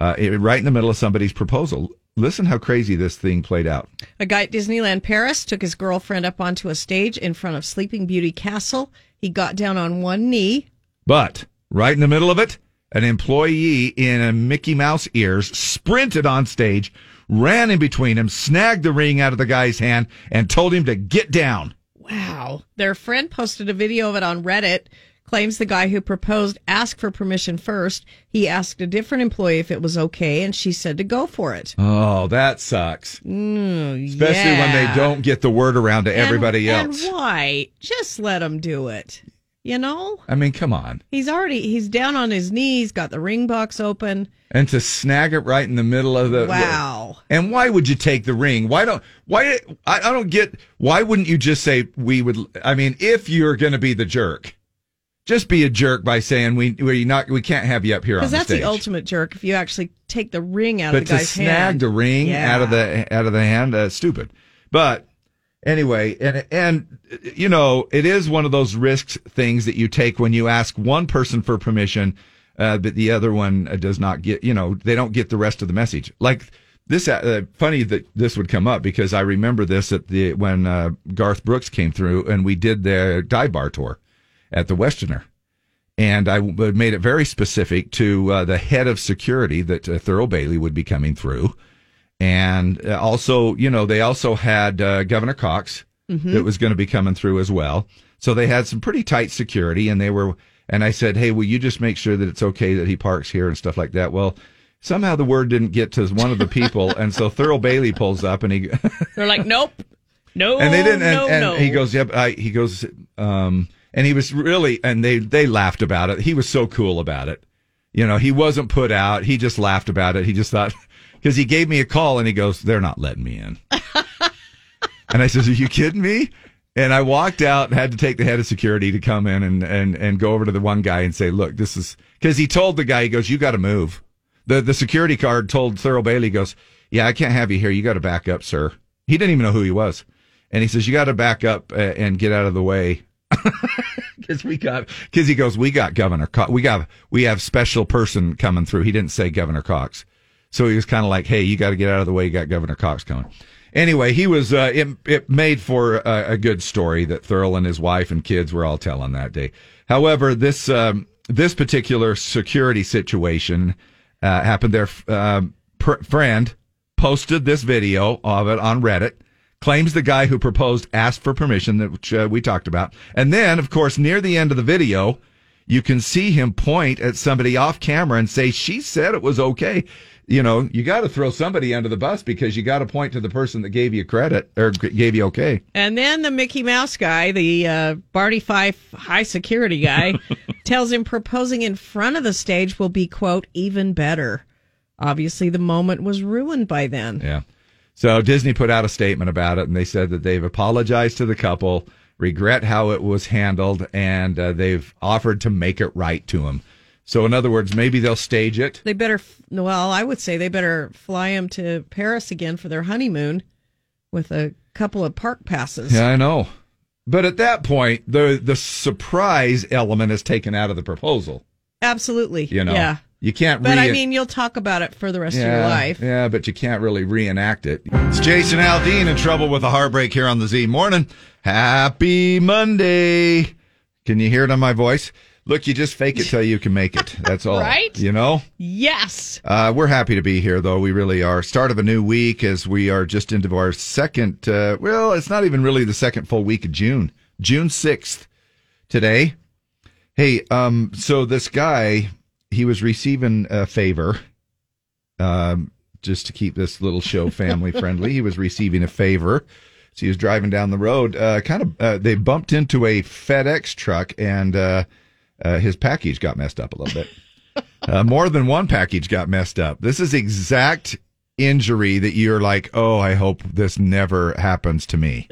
uh, right in the middle of somebody's proposal. Listen how crazy this thing played out. A guy at Disneyland Paris took his girlfriend up onto a stage in front of Sleeping Beauty Castle. He got down on one knee. But right in the middle of it, an employee in a Mickey Mouse ears sprinted on stage, ran in between him, snagged the ring out of the guy's hand, and told him to get down. Wow. Their friend posted a video of it on Reddit. Claims the guy who proposed asked for permission first. He asked a different employee if it was okay, and she said to go for it. Oh, that sucks. Mm, Especially when they don't get the word around to And- everybody else. And why? Just let him do it. You know? I mean, come on. He's already he's down on his knees, got the ring box open. And to snag it right in the middle of the Wow. And why would you take the ring? Why don't why I, I don't get why wouldn't you just say we would I mean if you're going to be the jerk just be a jerk by saying we we not we can't have you up here on Because the that's stage. the ultimate jerk if you actually take the ring out but of the to guy's snag hand. the ring Yeah. out of the out of the hand, uh, stupid. But anyway, and and you know, it is one of those risks things that you take when you ask one person for permission, uh, but the other one uh, does not get. You know, they don't get the rest of the message. Like this, uh, funny that this would come up because I remember this at the when uh, Garth Brooks came through and we did the dive bar tour at the Westerner and I made it very specific to uh, the head of security that uh, Thurl Bailey would be coming through, and uh, also, you know, they also had uh, Governor Cox Mhm. that was going to be coming through as well. So they had some pretty tight security, and they were. And I said, "Hey, will you just make sure that it's okay that he parks here and stuff like that?" Well. Somehow the word didn't get to one of the people, and so Thurl Bailey pulls up, and he They're like, nope, no, and they didn't. And, no, and no. he goes, "Yep." I, he goes, um, and he was really, and they they laughed about it. He was so cool about it. You know, he wasn't put out. He just laughed about it. He just thought because he gave me a call and he goes, "They're not letting me in." and I says, "Are you kidding me?" And I walked out and had to take the head of security to come in and and and go over to the one guy and say, "Look, this is," because he told the guy, he goes, "You got to move." The the security guard told Thurl Bailey, he goes, "Yeah, I can't have you here. You got to back up, sir." He didn't even know who he was, and he says, "You got to back up uh, and get out of the way." Because we got, because he goes, we got Governor Cox, we got, we have special person coming through. He didn't say Governor Cox, so he was kind of like, hey, you got to get out of the way. You got Governor Cox coming. Anyway, he was. Uh, it, it made for a, a good story that Thurl and his wife and kids were all telling that day. However, this um, this particular security situation uh, happened. Their um, pr- friend posted this video of it on Reddit. Claims the guy who proposed asked for permission, that which uh, we talked about, and then, of course, near the end of the video, you can see him point at somebody off camera and say, "She said it was okay." You know, you got to throw somebody under the bus because you got to point to the person that gave you credit or gave you okay. And then the Mickey Mouse guy, the uh, Barney Fife high security guy, tells him proposing in front of the stage will be, quote, even better. Obviously, the moment was ruined by then. Yeah. So Disney put out a statement about it, and they said that they've apologized to the couple, regret how it was handled, and uh, they've offered to make it right to them. So, in other words, maybe they'll stage it. They better, well, I would say they better fly him to Paris again for their honeymoon with a couple of park passes. Yeah, I know. But at that point, the the surprise element is taken out of the proposal. Absolutely. You know, Yeah. You can't. But I mean, you'll talk about it for the rest yeah, of your life. Yeah, but you can't really reenact it. It's Jason Aldean in trouble with a heartbreak here on the Z Morning. Happy Monday. Can you hear it on my voice? Look, you just fake it till you can make it. That's all. Right? You know? Yes. Uh, we're happy to be here, though. We really are. Start of a new week as we are just into our second, uh, well, it's not even really the second full week of June. June 6th today. Hey, um, so this guy, he was receiving a favor, um, just to keep this little show family friendly. He was receiving a favor. So he was driving down the road, uh, kind of, uh, they bumped into a FedEx truck and, uh, uh, his package got messed up a little bit. Uh, more than one package got messed up. This is exact injury that you're like, oh, I hope this never happens to me.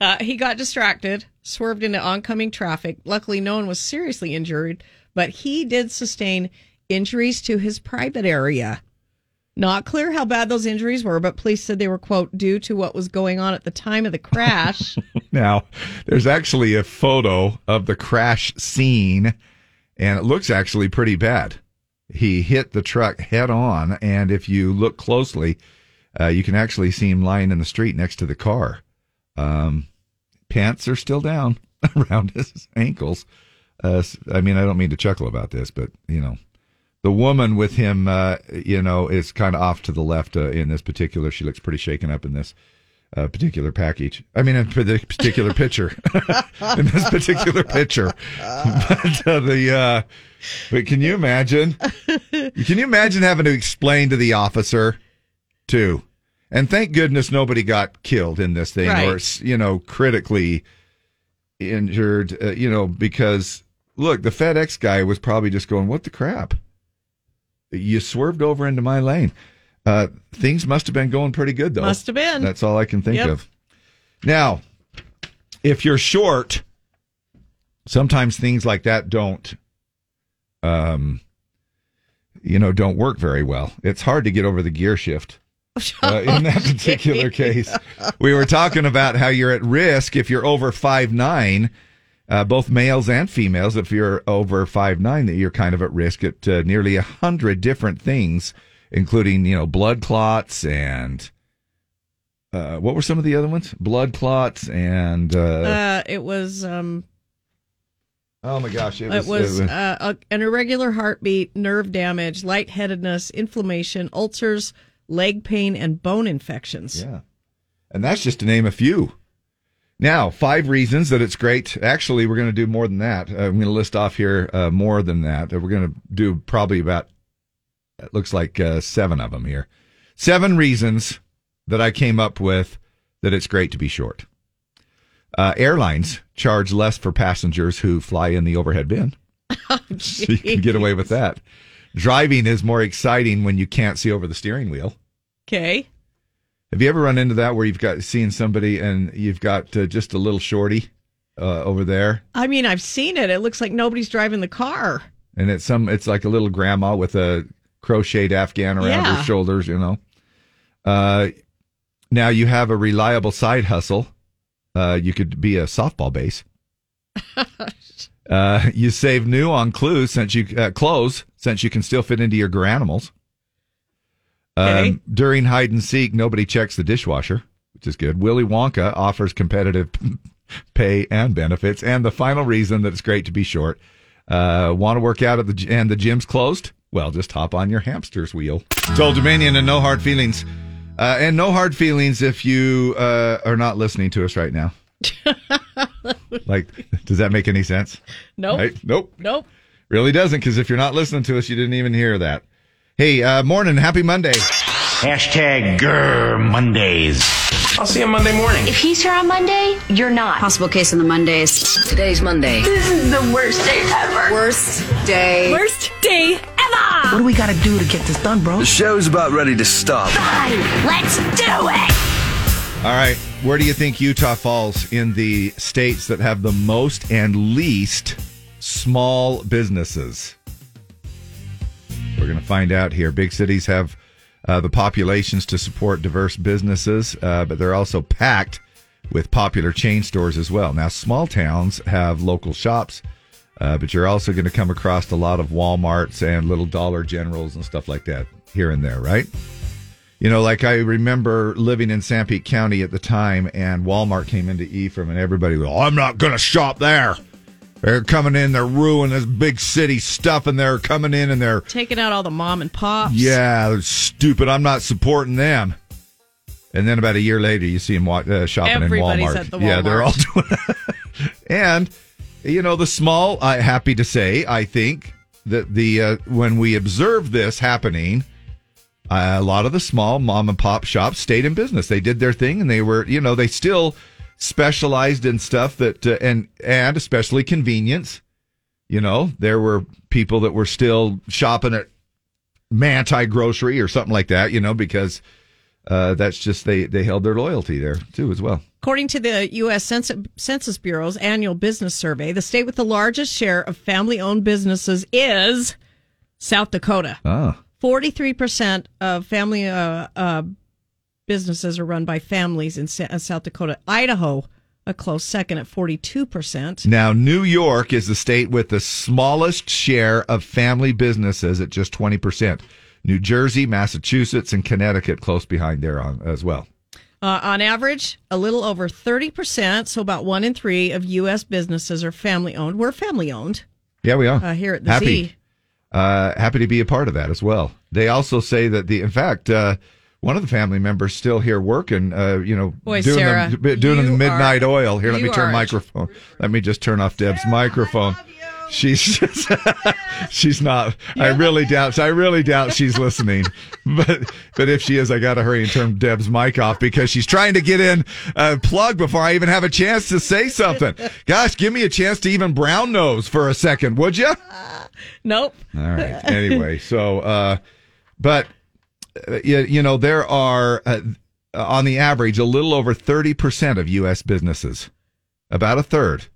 Uh, he got distracted, swerved into oncoming traffic. Luckily, no one was seriously injured, but he did sustain injuries to his private area. Not clear how bad those injuries were, but police said they were, quote, due to what was going on at the time of the crash. Now, there's actually a photo of the crash scene, and it looks actually pretty bad. He hit the truck head on, and if you look closely, uh, you can actually see him lying in the street next to the car. Um, pants are still down around his ankles. Uh, I mean, I don't mean to chuckle about this, but you know, the woman with him, uh, you know, is kind of off to the left uh, in this particular. She looks pretty shaken up in this uh, particular package. I mean, in the particular picture, in this particular picture. But uh, the, uh, but can you imagine? Can you imagine having to explain to the officer, too? And thank goodness nobody got killed in this thing or, you know, critically injured, uh, you know, because look, the FedEx guy was probably just going, what the crap? You swerved over into my lane. Uh, things must have been going pretty good, though. Must have been. That's all I can think Yep. of. Now, if you're short, sometimes things like that don't, um, you know, don't work very well. It's hard to get over the gear shift. Uh, in that particular case, we were talking about how you're at risk if you're over five nine, uh, both males and females. If you're over five nine, that you're kind of at risk at uh, nearly a hundred different things, including you know blood clots and uh, what were some of the other ones? Blood clots and uh, uh, it was um, oh my gosh, it it was, was, it was- uh, a, an irregular heartbeat, nerve damage, lightheadedness, inflammation, ulcers, leg pain, and bone infections. Yeah. And that's just to name a few. Now, five reasons that it's great. Actually, we're going to do more than that. Uh, I'm going to list off here uh, more than that. Uh, We're going to do probably about, it looks like uh, seven of them here. Seven reasons that I came up with that it's great to be short. Uh, airlines charge less for passengers who fly in the overhead bin. so you can get away with that. Driving is more exciting when you can't see over the steering wheel. Okay. Have you ever run into that where you've got seen somebody and you've got uh, just a little shorty uh, over there, I mean, I've seen it. It looks like nobody's driving the car. and it's some it's like a little grandma with a crocheted afghan around Yeah. her shoulders, you know. Uh, now you have a reliable side hustle. Uh, you could be a softball base. uh, you save new on clues since you uh, clothes since you can still fit into your Garanimals. Okay. Um, during hide and seek, nobody checks the dishwasher, which is good. Willy Wonka offers competitive pay and benefits. And the final reason that it's great to be short. Uh, want to work out at the and the gym's closed? Well, just hop on your hamster's wheel. Told Dominion and no hard feelings. Uh, and no hard feelings if you uh, are not listening to us right now. like, does that make any sense? Nope. Right? Nope. Nope. Really doesn't, because if you're not listening to us, you didn't even hear that. Hey, uh, morning, happy Monday. Hashtag Grr Mondays. I'll see you Monday morning. If he's here on Monday, you're not. Possible case on the Mondays. Today's Monday. This is the worst day ever. Worst day. Worst day ever. What do we gotta do to get this done, bro? The show's about ready to stop. Fine, let's do it. All right, where do you think Utah falls in the states that have the most and least small businesses? We're going to find out here. Big cities have uh, the populations to support diverse businesses, uh, but they're also packed with popular chain stores as well. Now, small towns have local shops, uh, but you're also going to come across a lot of Walmarts and little Dollar Generals and stuff like that here and there, right? You know, like I remember living in Sanpete County at the time, and Walmart came into Ephraim, and everybody was, I'm not going to shop there. They're coming in, they're ruining this big city stuff, and they're coming in and they're, Taking out all the mom and pops. yeah, they're stupid. I'm not supporting them. And then about a year later, you see them wa- uh, shopping Everybody's in Walmart. at the Yeah, they're all Walmart. doing And, you know, the small, I happy to say, I think that the uh, when we observed this happening, uh, a lot of the small mom and pop shops stayed in business. They did their thing, and they were, you know, they still specialized in stuff that uh, and and especially convenience. You know, there were people that were still shopping at Manti Grocery or something like that. You know, because uh, that's just they they held their loyalty there too as well. According to the U.S. Census, Census Bureau's annual business survey, the state with the largest share of family owned businesses is South Dakota. Ah. 43% of family uh, uh, businesses are run by families in Sa- uh, South Dakota. Idaho, a close second at 42%. Now, New York is the state with the smallest share of family businesses at just 20%. New Jersey, Massachusetts, and Connecticut close behind there on, as well. Uh, on average, a little over 30%, so about one in three of U.S. businesses are family owned. We're family owned Yeah, we are. uh, here at the happy. Z. Uh, happy to be a part of that as well. They also say that the, in fact, uh, one of the family members still here working, uh, you know, Boy, doing Sarah, the, doing the midnight are- oil. Here, let me turn microphone. Let me just turn off Deb's microphone. She's just, she's not. I really doubt. I really doubt she's listening. But but if she is, I got to hurry and turn Deb's mic off because she's trying to get in a plug before I even have a chance to say something. Gosh, give me a chance to even brown nose for a second, would you? Nope. All right. Anyway, so, uh, but, uh, you, you know, there are, uh, on the average, a little over 30% of U.S. businesses, about a third,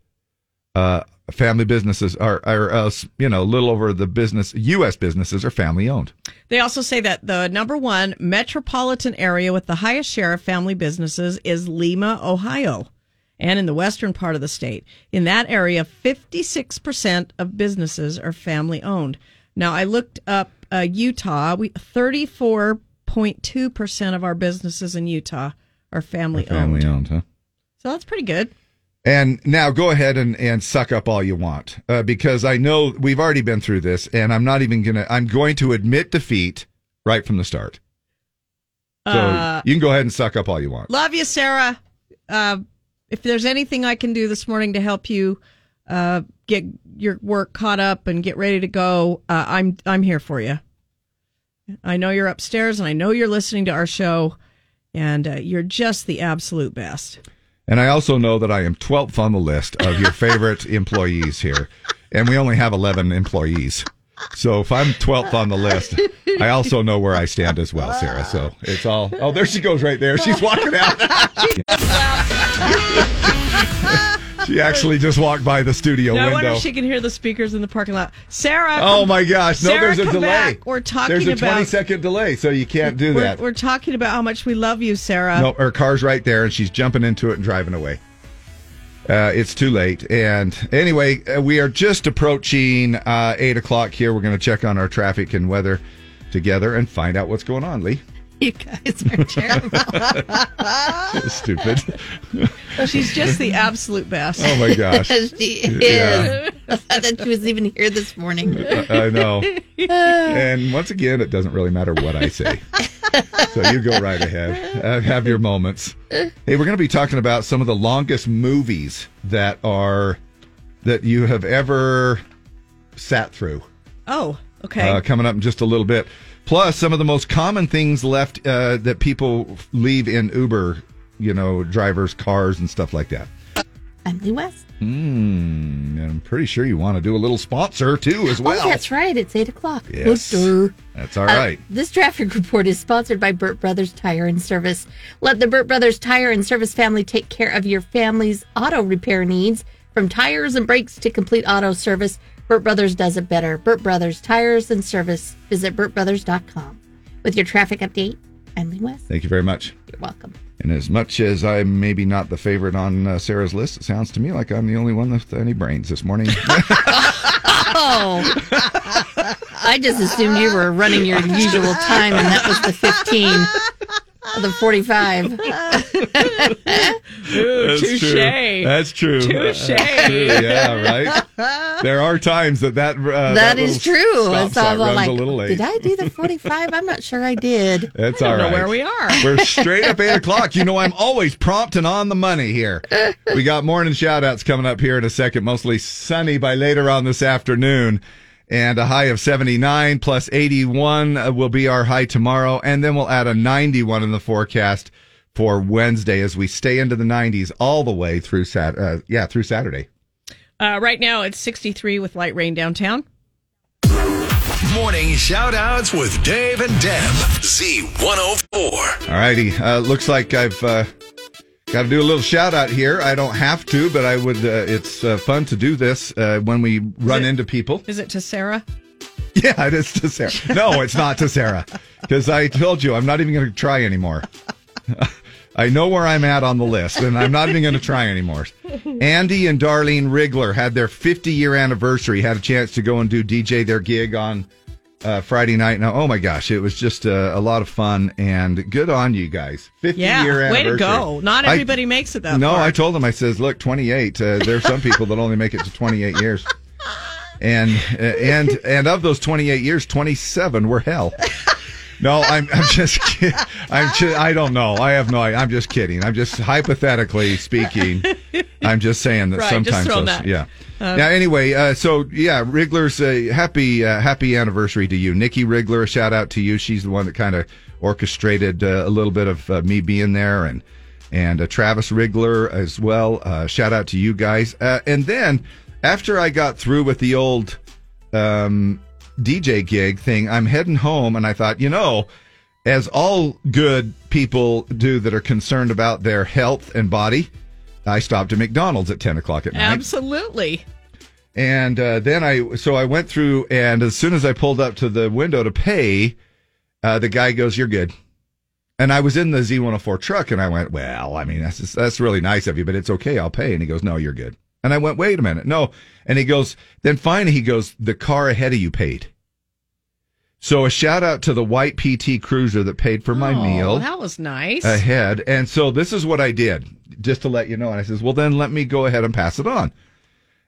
uh, family businesses are, are uh, you know, a little over the business, U.S. businesses are family owned. They also say that the number one metropolitan area with the highest share of family businesses is Lima, Ohio, and in the western part of the state. In that area, 56% of businesses are family owned. Now, I looked up uh, Utah. We 34.2% of our businesses in Utah are family, Family owned. owned, huh? So that's pretty good. And now go ahead and, and suck up all you want, uh, because I know we've already been through this and I'm not even going to, I'm going to admit defeat right from the start. So Uh, you can go ahead and suck up all you want. Love you, Sarah. Uh, if there's anything I can do this morning to help you uh, get your work caught up and get ready to go, uh, I'm I'm here for you. I know you're upstairs and I know you're listening to our show, and uh, you're just the absolute best. And I also know that I am 12th on the list of your favorite employees here. And we only have 11 employees. So if I'm 12th on the list, I also know where I stand as well, Sarah. So it's all. Oh, there she goes right there. She's walking out. she actually just walked by the studio Now, I wonder if she can hear the speakers in the parking lot. Sarah. Oh my gosh. No, Sarah, there's a delay. back. We're talking There's a about 20 second delay, so you can't do we're, that. we're talking about how much we love you, Sarah. No, her car's right there, and she's jumping into it and driving away. Uh, it's too late. And anyway, uh, we are just approaching uh, 8 o'clock here. We're going to check on our traffic and weather together and find out what's going on, Lee. You guys are terrible. Stupid. She's just the absolute best. Oh my gosh. she is. Yeah. I thought she was even here this morning. I I know. And once again, it doesn't really matter what I say. So you go right ahead. Uh, have your moments. Hey, we're going to be talking about some of the longest movies that are that you have ever sat through. Oh, okay. Uh, coming up in just a little bit. Plus, some of the most common things left uh, that people leave in Uber, you know, drivers' cars and stuff like that. I'm Lee West. Hmm. and I'm pretty sure you want to do a little sponsor too, as well. Oh, that's right. It's 8 o'clock. Yes. That's all right. Uh, this traffic report is sponsored by Burt Brothers Tire and Service. Let the Burt Brothers Tire and Service family take care of your family's auto repair needs. From tires and brakes to complete auto service, Burt Brothers does it better. Burt Brothers Tires and Service. Visit burtbrothers.com. With your traffic update, I'm Lee West. Thank you very much. You're welcome. And as much as I'm maybe not the favorite on uh, Sarah's list, it sounds to me like I'm the only one with any brains this morning. Oh. I just assumed you were running your usual time, and that was the 15 of the 45. Ooh, That's touche. true. That's true. Touche. That's true. Yeah, right. There are times that that uh, that is true. Stop so I was like, a little late. did I do the 45? I'm not sure I did. That's I all don't right. know where we are. We're straight up eight o'clock. You know, I'm always prompt and on the money here. We got morning shout outs coming up here in a second, mostly sunny by later on this afternoon. And a high of 79 plus 81 uh, will be our high tomorrow. And then we'll add a 91 in the forecast for Wednesday as we stay into the 90s all the way through Sat. Uh, yeah, through Saturday. Uh, right now it's 63 with light rain downtown. Morning shout outs with Dave and Deb. Z104. All righty. Uh, looks like I've uh, got to do a little shout out here. I don't have to, but I would. Uh, it's uh, fun to do this uh, when we run it- into people. Is it to Sarah? Yeah, it is to Sarah. No, it's not to Sarah because I told you I'm not even going to try anymore. I know where I'm at on the list, and I'm not even going to try anymore. Andy and Darlene Rigler had their 50 year anniversary. Had a chance to go and do DJ their gig on uh, Friday night. Now, oh my gosh, it was just uh, a lot of fun and good on you guys. 50 Yeah, year way to go. Not I- everybody makes it that way. no, far. I told them. I says, look, 28. Uh, there's some people that only make it to 28 years, and uh, and and of those 28 years, 27 were hell. No, I'm I'm just kidding. I'm just, I don't know. I have no. I'm just kidding. I'm just hypothetically speaking. I'm just saying that Right, sometimes those, that. yeah. Uh, yeah. Anyway, uh, so yeah, Wriggler's uh, happy uh, happy anniversary to you, Nikki Wriggler. A shout out to you. She's the one that kind of orchestrated uh, a little bit of uh, me being there, and and uh, Travis Wriggler as well. Uh, shout out to you guys. Uh, and then after I got through with the old um, DJ gig thing, I'm heading home, and I thought, you know. As all good people do that are concerned about their health and body, I stopped at McDonald's at 10 o'clock at night. Absolutely. And uh, then I, so I went through, and as soon as I pulled up to the window to pay, uh, the guy goes, "You're good." And I was in the Z104 truck, and I went, "Well, I mean, that's just, that's really nice of you, but it's okay. I'll pay." And he goes, "No, you're good." And I went, "Wait a minute, no." And he goes, then finally he goes, "The car ahead of you paid." So a shout out to the white PT Cruiser that paid for my oh, meal that was nice. ahead. And so this is what I did, just to let you know. And I says, well, then let me go ahead and pass it on.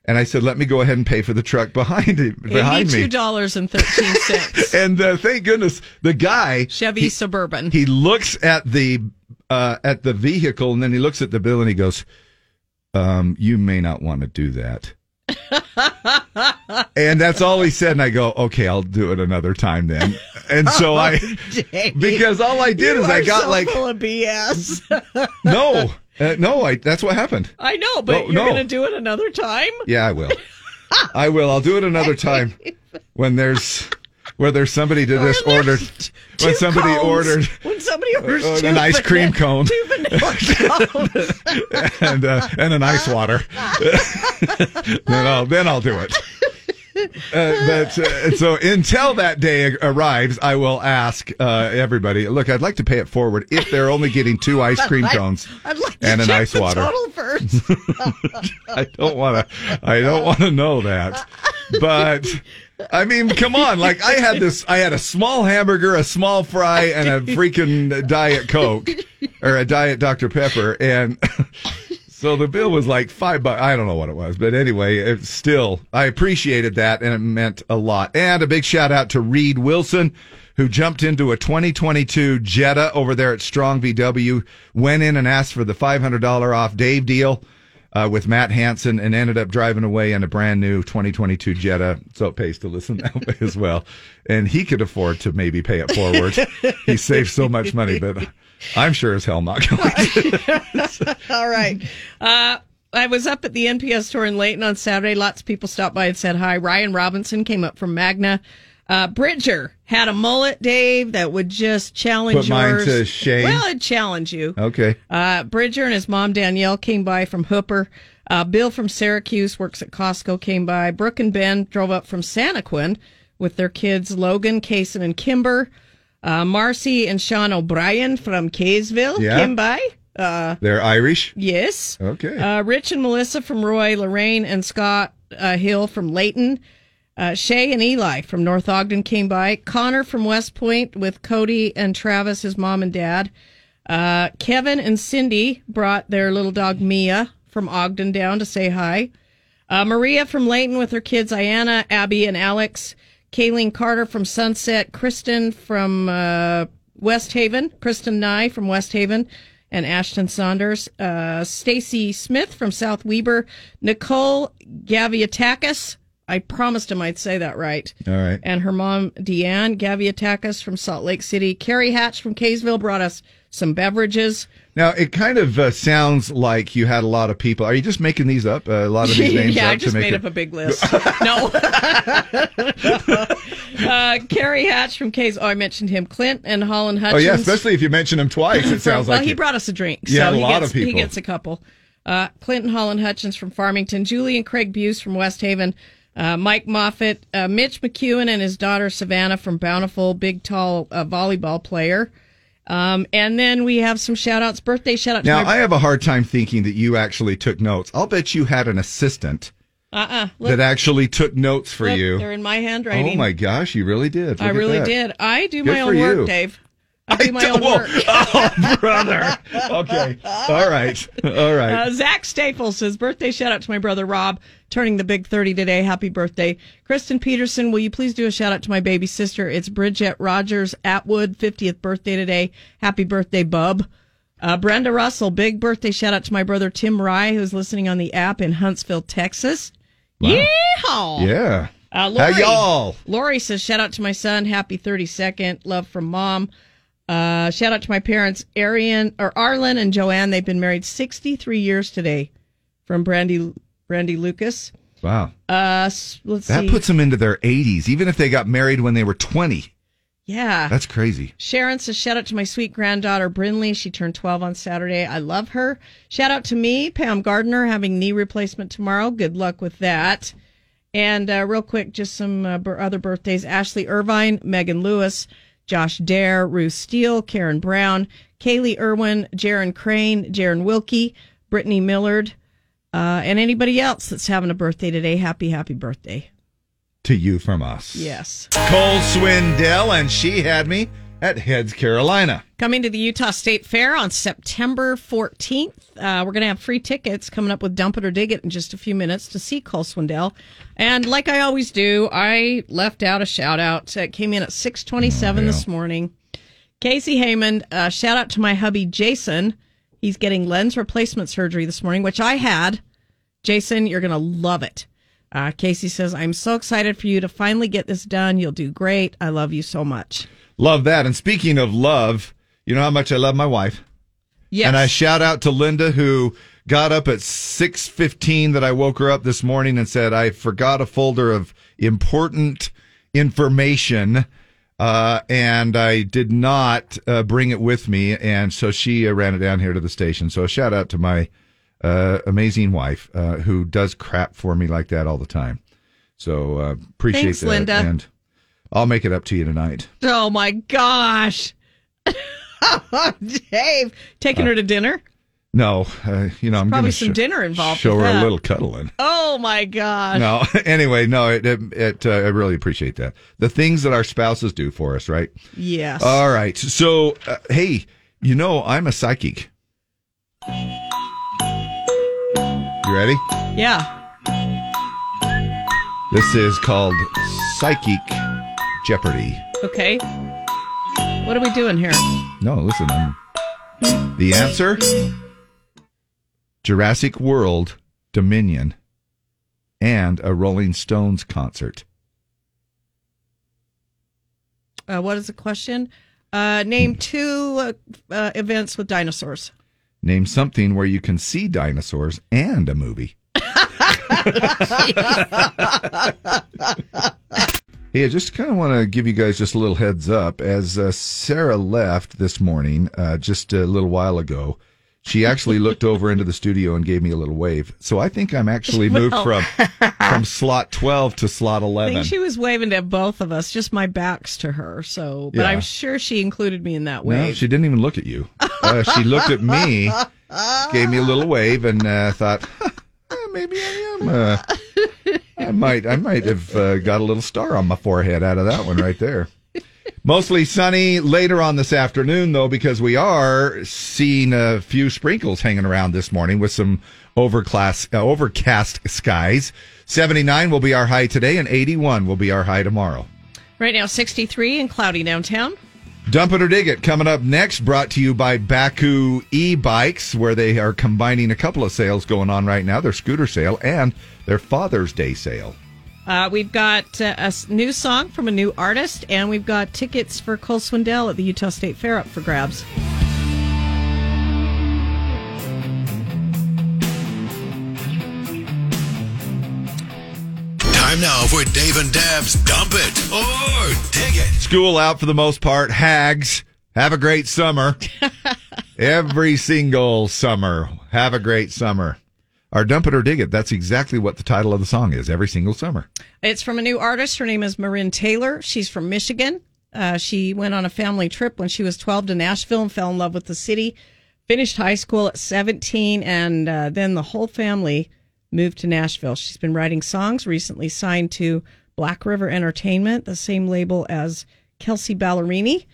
And I said, let me go ahead and pay for the truck behind it, behind me. Eighty-two dollars and thirteen cents. And uh, thank goodness the guy Chevy he, Suburban. He looks at the uh, at the vehicle and then he looks at the bill and he goes, um, "You may not want to do that." and that's all he said. And I go, "Okay, I'll do it another time then." And so I, Dang. because all I did You is I got so like, full of BS. no, uh, no, I that's what happened. I know, but No, you're no. going to do it another time. Yeah, I will. I will. I'll do it another time when there's where there's somebody to just ordered when somebody cones. ordered when somebody orders uh, two an ice cream cone and uh, and an ice water. then I'll then I'll do it. Uh, but uh, so until that day arrives, I will ask uh, everybody. Look, I'd like to pay it forward if they're only getting two ice cream cones I'd like and an ice water. Total first. I don't want to. I don't want to know that. But I mean, come on! Like I had this. I had a small hamburger, a small fry, and a freaking diet coke or a diet Dr Pepper, and so the bill was like five bucks. I don't know what it was, but anyway, it's still I appreciated that, and it meant a lot. And a big shout out to Reed Wilson. Who jumped into a 2022 Jetta over there at Strong VW, went in and asked for the $500 off Dave deal uh, with Matt Hansen and ended up driving away in a brand new 2022 Jetta. So it pays to listen that way as well. And he could afford to maybe pay it forward. he saved so much money, but I'm sure as hell not going to. All right. Uh, I was up at the NPS store in Layton on Saturday. Lots of people stopped by and said hi. Ryan Robinson came up from Magna. Uh, Bridger had a mullet, Dave, that would just challenge Put mine yours. to shame. Well, it'd challenge you. Okay. Uh, Bridger and his mom Danielle came by from Hooper. Uh, Bill from Syracuse works at Costco came by. Brooke and Ben drove up from Santaquin with their kids Logan, Kason, and Kimber. Uh, Marcy and Sean O'Brien from Kaysville Yeah. came by. Uh, They're Irish. yes. Okay. Uh, Rich and Melissa from Roy, Lorraine and Scott uh, Hill from Layton. Uh, Shay and Eli from North Ogden came by. Connor from West Point with Cody and Travis, his mom and dad. Uh, Kevin and Cindy brought their little dog Mia from Ogden down to say hi. Uh, Maria from Layton with her kids Ayana, Abby, and Alex. Kayleen Carter from Sunset. Kristen from uh, West Haven. Kristen Nye from West Haven. And Ashton Saunders. Uh, Stacy Smith from South Weber. Nicole Gaviatakis. I promised him I'd say that right. All right. And her mom, Deanne Gaviatakis from Salt Lake City. Carrie Hatch from Kaysville brought us some beverages. Now it kind of uh, sounds like you had a lot of people. Are you just making these up? Uh, a lot of these names yeah, I just made it... up a big list. no. uh, Carrie Hatch from K's. Oh, I mentioned him. Clint and Holland Hutchins. Oh yeah, especially if you mention him twice. It sounds well, like he you- brought us a drink. Yeah, so a he lot gets, of people. He gets a couple. Uh, Clint and Holland Hutchins from Farmington. Julie and Craig Buse from West Haven. Uh, Mike Moffat, uh, Mitch McEwen and his daughter Savannah from Bountiful, big tall uh, volleyball player. Um, and then we have some shout outs, birthday shout out Now my I have a hard time thinking that you actually took notes. I'll bet you had an assistant uh-uh, that actually took notes for look, you. They're in my handwriting. Oh my gosh, you really did. I Look at really that. did. I do Good my own work, you. Dave. I do my own work. Oh, brother. Okay. All right. All right. Uh, Zach Staples says, birthday shout out to my brother Rob, turning the big 30 today. Happy birthday. Kristen Peterson, will you please do a shout out to my baby sister? It's Bridget Rogers Atwood, 50th birthday today. Happy birthday, bub. Uh, Brenda Russell, big birthday shout out to my brother Tim Rye, who's listening on the app in Huntsville, Texas. Yeehaw! yeah. Uh, How y'all? Lori says, shout out to my son. Happy 32nd. Love from mom. Uh, shout out to my parents, Arian or Arlen and Joanne. They've been married 63 years today from Brandy, Brandy Lucas. Wow. Uh, let's That see. puts them into their 80s, even if they got married when they were 20. yeah. That's crazy. Sharon says, shout out to my sweet granddaughter, Brinley. She turned 12 on Saturday. I love her. Shout out to me, Pam Gardner, having knee replacement tomorrow. Good luck with that. And uh, real quick, just some uh, other birthdays Ashley Irvine, Megan Lewis, Josh Dare, Ruth Steele, Karen Brown, Kaylee Irwin, Jaron Crane, Jaron Wilkie, Brittany Millard, uh, and anybody else that's having a birthday today. Happy, happy birthday. To you from us. Yes. Cole Swindell, and she had me at Heads, Carolina. Coming to the Utah State Fair on September 14th. Uh, we're going to have free tickets coming up with Dump It or Dig It in just a few minutes to see Cole Swindell. And like I always do, I left out a shout out. It came in at 627 this morning. Casey Heyman, uh, shout out to my hubby Jason. He's getting lens replacement surgery this morning, which I had. Jason, you're going to love it. Uh, Casey says, I'm so excited for you to finally get this done. You'll do great. I love you so much. Love that. And speaking of love, you know how much I love my wife. Yes. And I shout out to Linda who got up at 6:15 that I woke her up this morning and said I forgot a folder of important information uh, and I did not uh, bring it with me and so she uh, ran it down here to the station. So a shout out to my uh, amazing wife uh, who does crap for me like that all the time. So uh, appreciate Thanks, that Linda. and I'll make it up to you tonight. Oh my gosh. Dave, taking her to dinner? No, uh, you know I'm Probably gonna some sho- dinner involved Show with her that. a little cuddling. Oh my gosh. No, anyway, no, it, it, it uh, I really appreciate that. The things that our spouses do for us, right? Yes. All right. So, uh, hey, you know, I'm a psychic. You ready? yeah. This is called Psychic Jeopardy. Okay. What are we doing here? No, listen. I'm, the answer Jurassic World Dominion and a Rolling Stones concert. Uh, what is the question? Uh, name two uh, uh, events with dinosaurs. Name something where you can see dinosaurs and a movie. Hey, I just kind of want to give you guys just a little heads up. As uh, Sarah left this morning, uh, just a little while ago, she actually looked over into the studio and gave me a little wave. So I think I'm actually moved Well- from from slot 12 to slot 11. I 11. think she was waving to both of us, just my backs to her. So, but Yeah. I'm sure she included me in that wave. no, she didn't even look at you. Uh, she looked at me, gave me a little wave, and uh, thought, "Huh, maybe I am. Uh, I might, I might have uh, got a little star on my forehead out of that one right there. Mostly sunny later on this afternoon, though, because we are seeing a few sprinkles hanging around this morning with some overclass, uh, overcast skies. 79 will be our high today, and 81 will be our high tomorrow. Right now, 63 and cloudy downtown. Dump it or dig it coming up next, brought to you by Baku e bikes, where they are combining a couple of sales going on right now their scooter sale and their Father's Day sale. Uh, we've got uh, a new song from a new artist, and we've got tickets for Cole Swindell at the Utah State Fair up for grabs. Time now for Dave and Dab's Dump It or Dig It. School out for the most part. Hags, have a great summer. Every single summer. Have a great summer. Our Dump It or Dig It, that's exactly what the title of the song is. Every single summer. It's from a new artist. Her name is MaRynn Taylor. She's from Michigan. Uh, she went on a family trip when she was 12 to Nashville and fell in love with the city. Finished high school at 17, and uh, then the whole family moved to Nashville. She's been writing songs, recently signed to Black River Entertainment, the same label as Kelsea Ballerini.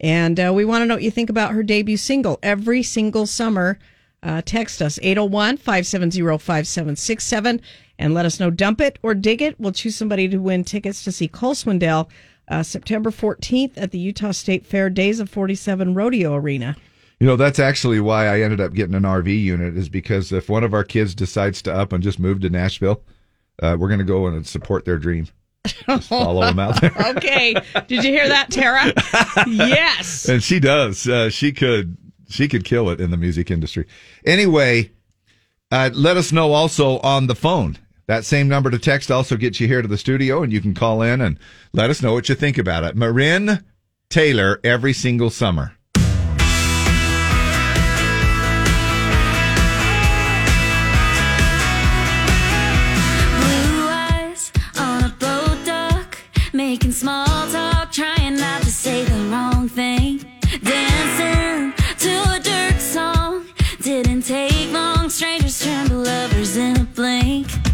And uh, we want to know what you think about her debut single, Every Single Summer. Uh, text us 801 570 5767 and let us know dump it or dig it. We'll choose somebody to win tickets to see Cole Swindell uh, September 14th at the Utah State Fair Days of 47 Rodeo Arena. You know, that's actually why I ended up getting an RV unit, is because if one of our kids decides to up and just move to Nashville, uh, we're going to go and support their dream. Just follow them out there. okay. Did you hear that, Tara? yes. and she does. Uh, she could. She could kill it in the music industry. Anyway, uh, let us know also on the phone. That same number to text also gets you here to the studio, and you can call in and let us know what you think about it. MaRynn Taylor, every single summer. Blink.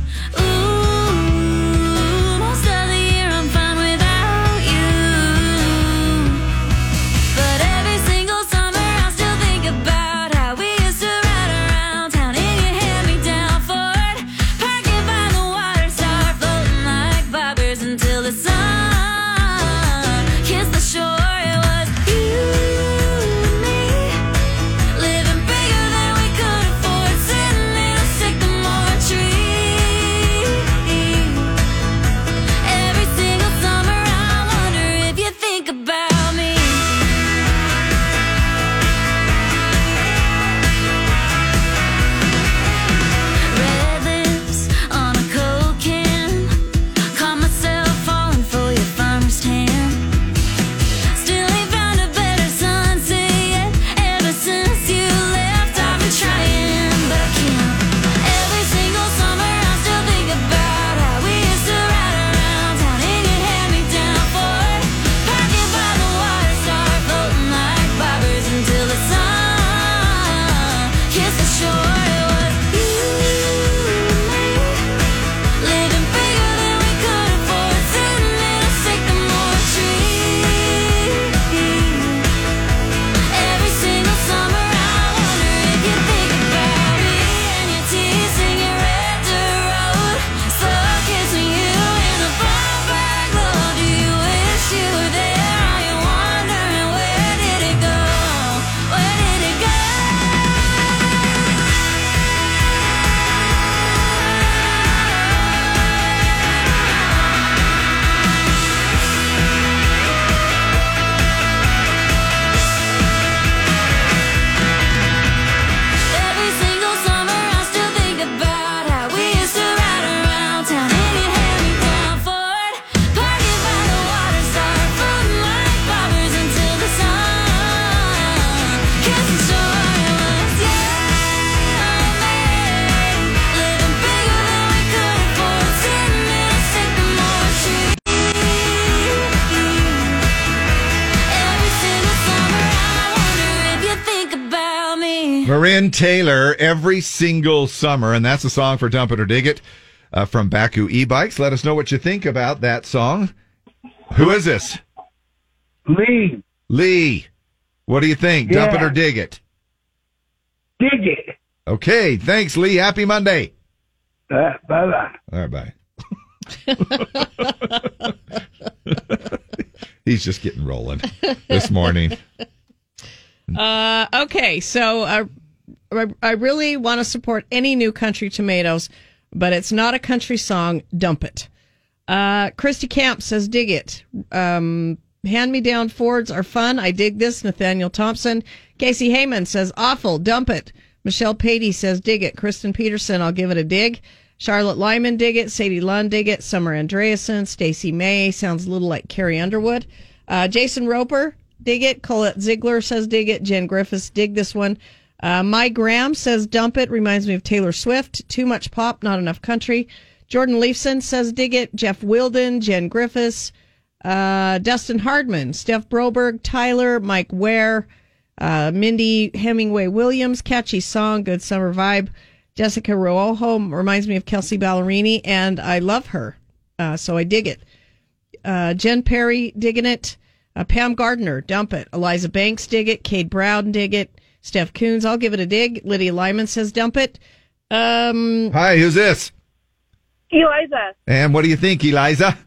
Taylor every single summer, and that's a song for Dump It or Dig It uh, from Baku e-bikes. Let us know what you think about that song. Who is this? Lee. Lee. What do you think? Dump it or dig it? Dig it. Okay. Thanks, Lee. Happy Monday. Uh, bye bye. All right, bye. He's just getting rolling this morning. Uh, okay, so uh, I, really want to support any new country tomatoes, but it's not a country song. Dump it. Uh, Christy Camp says, dig it. Um, Hand me down Fords are fun. I dig this. Nathaniel Thompson. Casey Heyman says, awful. Dump it. Michelle Patey says, dig it. Kristen Peterson, I'll give it a dig. Charlotte Lyman, dig it. Sadie Lund, dig it. Summer Andreasen. Stacy May, sounds a little like Carrie Underwood. Uh, Jason Roper, dig it. Colette Ziegler says, dig it. Jen Griffiths, dig this one. Uh, My Graham says, dump it. Reminds me of Taylor Swift. Too much pop, not enough country. Jordan Leifson says, dig it. Jeff Wilden, Jen Griffiths, uh, Dustin Hardman, Steph Broberg, Tyler, Mike Ware, uh, Mindy Hemingway Williams, catchy song, good summer vibe. Jessica Rojo reminds me of Kelsea Ballerini, and I love her, uh, so I dig it. Uh, Jen Perry digging it. Uh, Pam Gardner, dump it. Eliza Banks, dig it. Cade Brown, dig it. Steph Coons, I'll give it a dig. Lydia Lyman says, dump it. Um, Hi, who's this? Eliza, And what do you think, Eliza?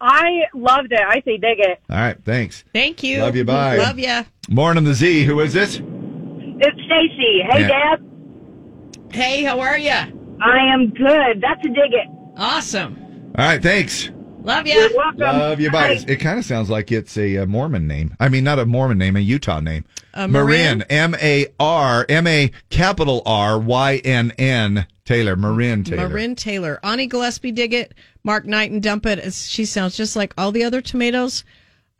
I loved it. I say dig it. All right, thanks. Thank you. Love you, bye. Love ya. Morning, the Z. Who is this? It's Stacy. Hey, Yeah. Deb. Hey, how are you? I am good. That's a dig it. Awesome. All right, thanks. Love ya. You're welcome. Love you, bye. Bye. It kind of sounds like it's a, uh Mormon name. I mean, not a Mormon name, a Utah name. Uh, MaRynn, MaRynn? M A R, M A capital R Y N N Taylor. MaRynn Taylor. MaRynn Taylor. Ani Gillespie dig it. Mark Knight and dump it. She sounds just like all the other tomatoes.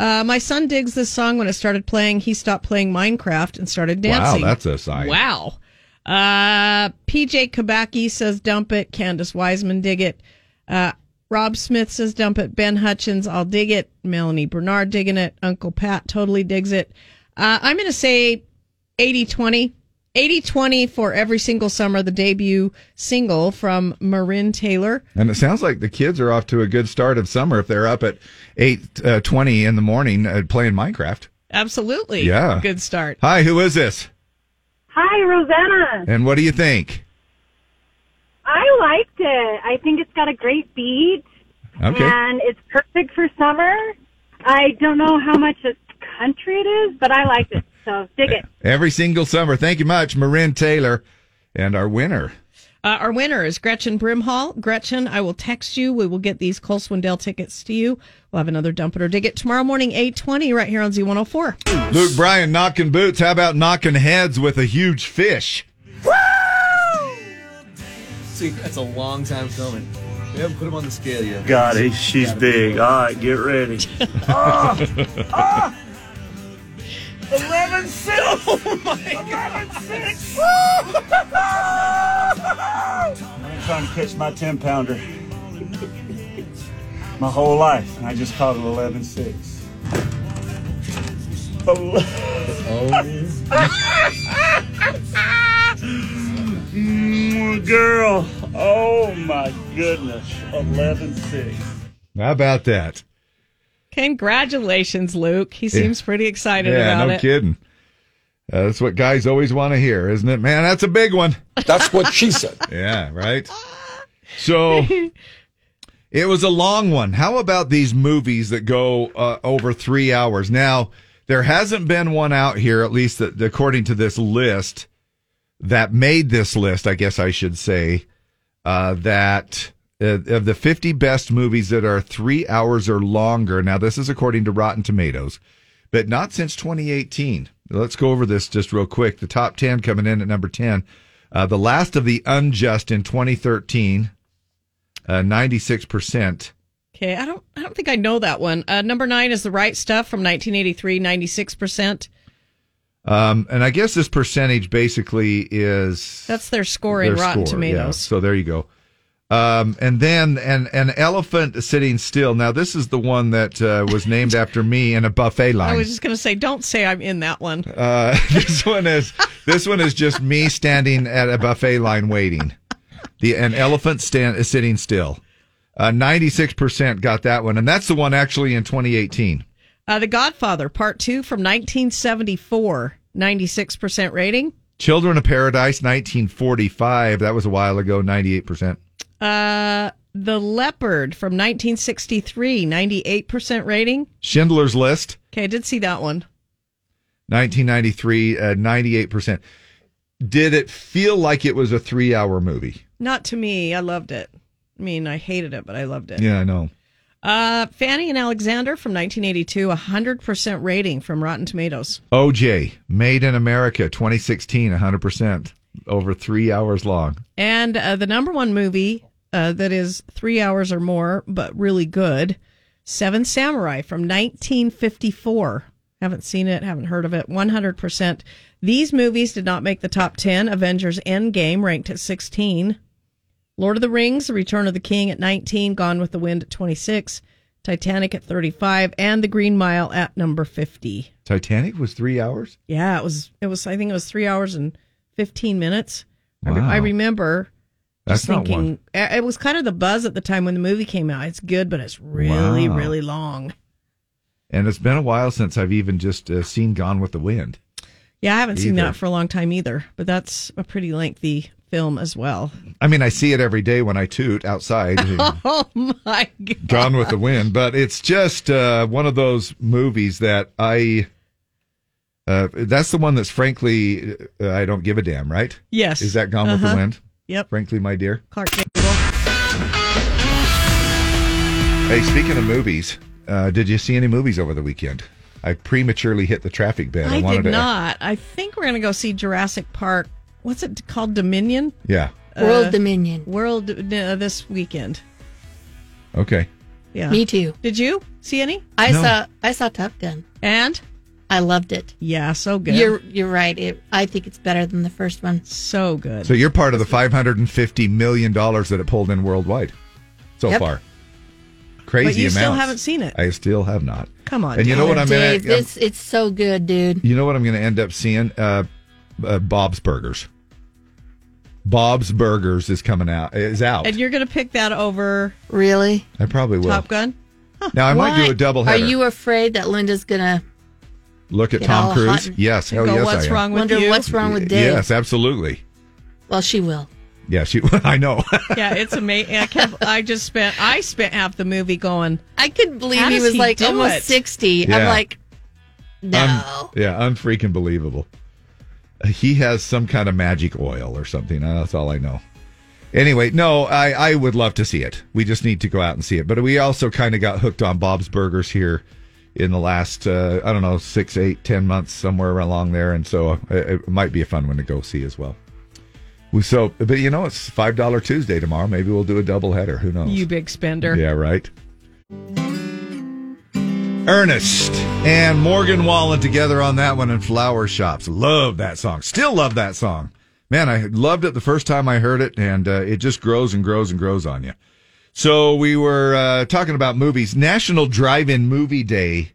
Uh, my son digs this song when it started playing. He stopped playing Minecraft and started dancing. Wow, that's a sign. Wow. Uh, PJ Kabaki says dump it. Candace Wiseman dig it. Uh, Rob Smith says dump it. Ben Hutchins, I'll dig it. Melanie Bernard digging it. Uncle Pat totally digs it. Uh, I'm going to say 80 20. 80 20 for every single summer, the debut single from MaRynn Taylor. And it sounds like the kids are off to a good start of summer if they're up at eight uh, twenty in the morning uh, playing Minecraft. Absolutely. Yeah. Good start. Hi, who is this? Hi, Rosanna. And what do you think? I liked it. I think it's got a great beat. Okay. And it's perfect for summer. I don't know how much a country it is, but I liked it. So dig it. Every single summer. Thank you much, MaRynn Taylor, and our winner. Uh, our winner is Gretchen Brimhall. Gretchen, I will text you. We will get these Cole Swindell tickets to you. We'll have another dump it or dig it tomorrow morning, 820, right here on Z104. Luke Bryan knocking boots. How about knocking heads with a huge fish? See, that's a long time coming. We haven't put him on the scale yet. God, he, she's big. All right, get ready. Ah! Ah! 11 6! Oh my God! 6! I've been trying to catch my 10 pounder my whole life, and I just caught an 11 6. Mm, girl, oh my goodness, 11 6. How about that? Congratulations, Luke. He seems pretty excited yeah, about no it. kidding. Uh, that's what guys always want to hear, isn't it? Man, that's a big one. That's what she said. yeah, right. So it was a long one. How about these movies that go uh, over three hours? Now, there hasn't been one out here, at least according to this list, that made this list, I guess I should say, uh, that uh, of the 50 best movies that are three hours or longer. Now, this is according to Rotten Tomatoes, but not since 2018. Let's go over this just real quick. The top 10 coming in at number 10. Uh, the Last of the Unjust in 2013, uh, 96%. Okay, I don't I don't think I know that one. Uh, number nine is The Right Stuff from 1983, 96%. Um, and I guess this percentage basically is That's their score in their Rotten score, yeah. Tomatoes. So there you go. Um, and then an an elephant sitting still. Now this is the one that uh, was named after me in a buffet line. I was just going to say, don't say I'm in that one. Uh, this one is this one is just me standing at a buffet line waiting. The an elephant stand is sitting still. Ninety six percent got that one, and that's the one actually in 2018. Uh, the Godfather, Part Two from 1974, 96% rating. Children of Paradise, 1945. That was a while ago. 98 percent. Uh, The Leopard from 1963, 98% rating. Schindler's List, Okay, I did see that one. 1993, uh, 98 percent. Did it feel like it was a three hour movie? Not to me. I loved it. I mean, I hated it, but I loved it. Yeah, I know. Uh, Fanny and Alexander from 1982, 100% rating from Rotten Tomatoes. OJ, Made in America, 2016, 100 percent. Over three hours long. And uh, the number one movie uh, that is three hours or more, but really good, Seven Samurai from 1954. Haven't seen it, haven't heard of it. 100%. These movies did not make the top 10. Avengers Endgame ranked at 16. Lord of the Rings, The Return of the King at 19. Gone with the Wind at 26. Titanic at 35. And The Green Mile at number 50. Titanic was three hours. Yeah, it was. It was. I think it was three hours and fifteen minutes. I, re- Wow. I remember That's just not thinking uh, it was kind of the buzz at the time when the movie came out. It's good, but it's really, Wow. really long. And it's been a while since I've even just uh, seen Gone with the Wind. Yeah, I haven't seen that for a long time either. But that's a pretty lengthy film as well. I mean, I see it every day when I toot outside. Oh my god! Gone with the Wind, but it's just uh, one of those movies that I. Uh, that's the one that's frankly uh, I don't give a damn, right? Yes. Is that Gone with Uh-huh. the Wind? Yep. Frankly, my dear. Clark Gable. Hey, speaking of movies, uh, did you see any movies over the weekend? I prematurely hit the traffic ban. I wanted did to, not. I think we're gonna go see Jurassic Park. What's it called? Dominion. Yeah. World Dominion. World uh, this weekend. Okay. Yeah. Me too. Did you see any? I No. saw I saw Top Gun and I loved it. Yeah, so good. You're you're right. It, I think it's better than the first one. So good. So you're part of the 550 million dollars that it pulled in worldwide so Yep. far. Crazy But you amounts. still haven't seen it. I still have not. Come on, And you know what I'm Dave, gonna? this it's so good, dude. You know what I'm going to end up seeing? Uh, uh, Bob's Burgers. Bob's Burgers is coming out. Is out. And you're gonna pick that over Really? I probably will. Top Gun? Now I might do a double Are header. you afraid that Linda's gonna Look at get Tom all Cruise. and- yes. and Hell go, yes, "What's I am. wrong with Wonder you?" what's wrong with Dave? Yes, absolutely. Well, she will. Yeah, she. I know. yeah, it's amazing. I can't. I just spent. I spent half the movie going. I couldn't believe How he does was he like do almost it? sixty. I'm like, no. Un- yeah, unfreaking believable. He has some kind of magic oil or something. Uh, That's all I know. Anyway, no, I, I would love to see it. We just need to go out and see it. But we also kind of got hooked on Bob's Burgers here in the last, uh, I don't know, six, eight, ten months, somewhere along there. And so uh, it, it might be a fun one to go see as well. We, so, but you know, it's $5 Tuesday tomorrow. Maybe we'll do a double header. Who knows? You big spender. Yeah, right. Ernest and Morgan Wallen together on that one in Flower Shops. Love that song. Still love that song. Man, I loved it the first time I heard it, and uh, it just grows and grows and grows on you. So we were uh, talking about movies. National Drive-In Movie Day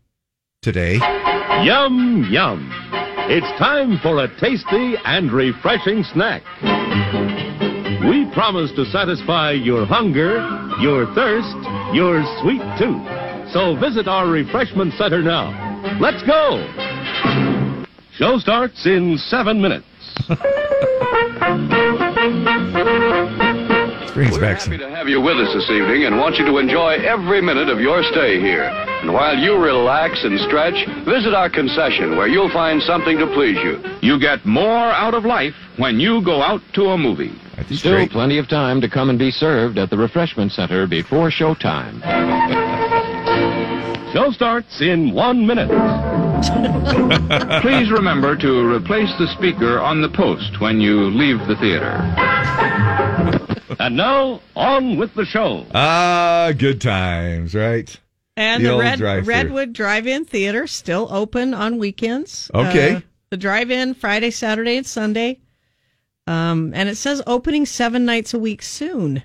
today. Yum, yum. It's time for a tasty and refreshing snack. We promise to satisfy your hunger, your thirst, your sweet tooth. So visit our refreshment center now. Let's go. Show starts in seven minutes. Brings We're back happy to have you with us this evening and want you to enjoy every minute of your stay here. And while you relax and stretch, visit our concession where you'll find something to please you. You get more out of life when you go out to a movie. Still plenty of time to come and be served at the refreshment center before showtime. Show starts in one minute. Please remember to replace the speaker on the post when you leave the theater. And now, on with the show. Ah, good times, right? And The the, Red, drive-thru. Redwood Drive-In Theater still open on weekends. Okay. Uh, the drive-in Friday, Saturday, and Sunday. Um, and it says opening seven nights a week soon.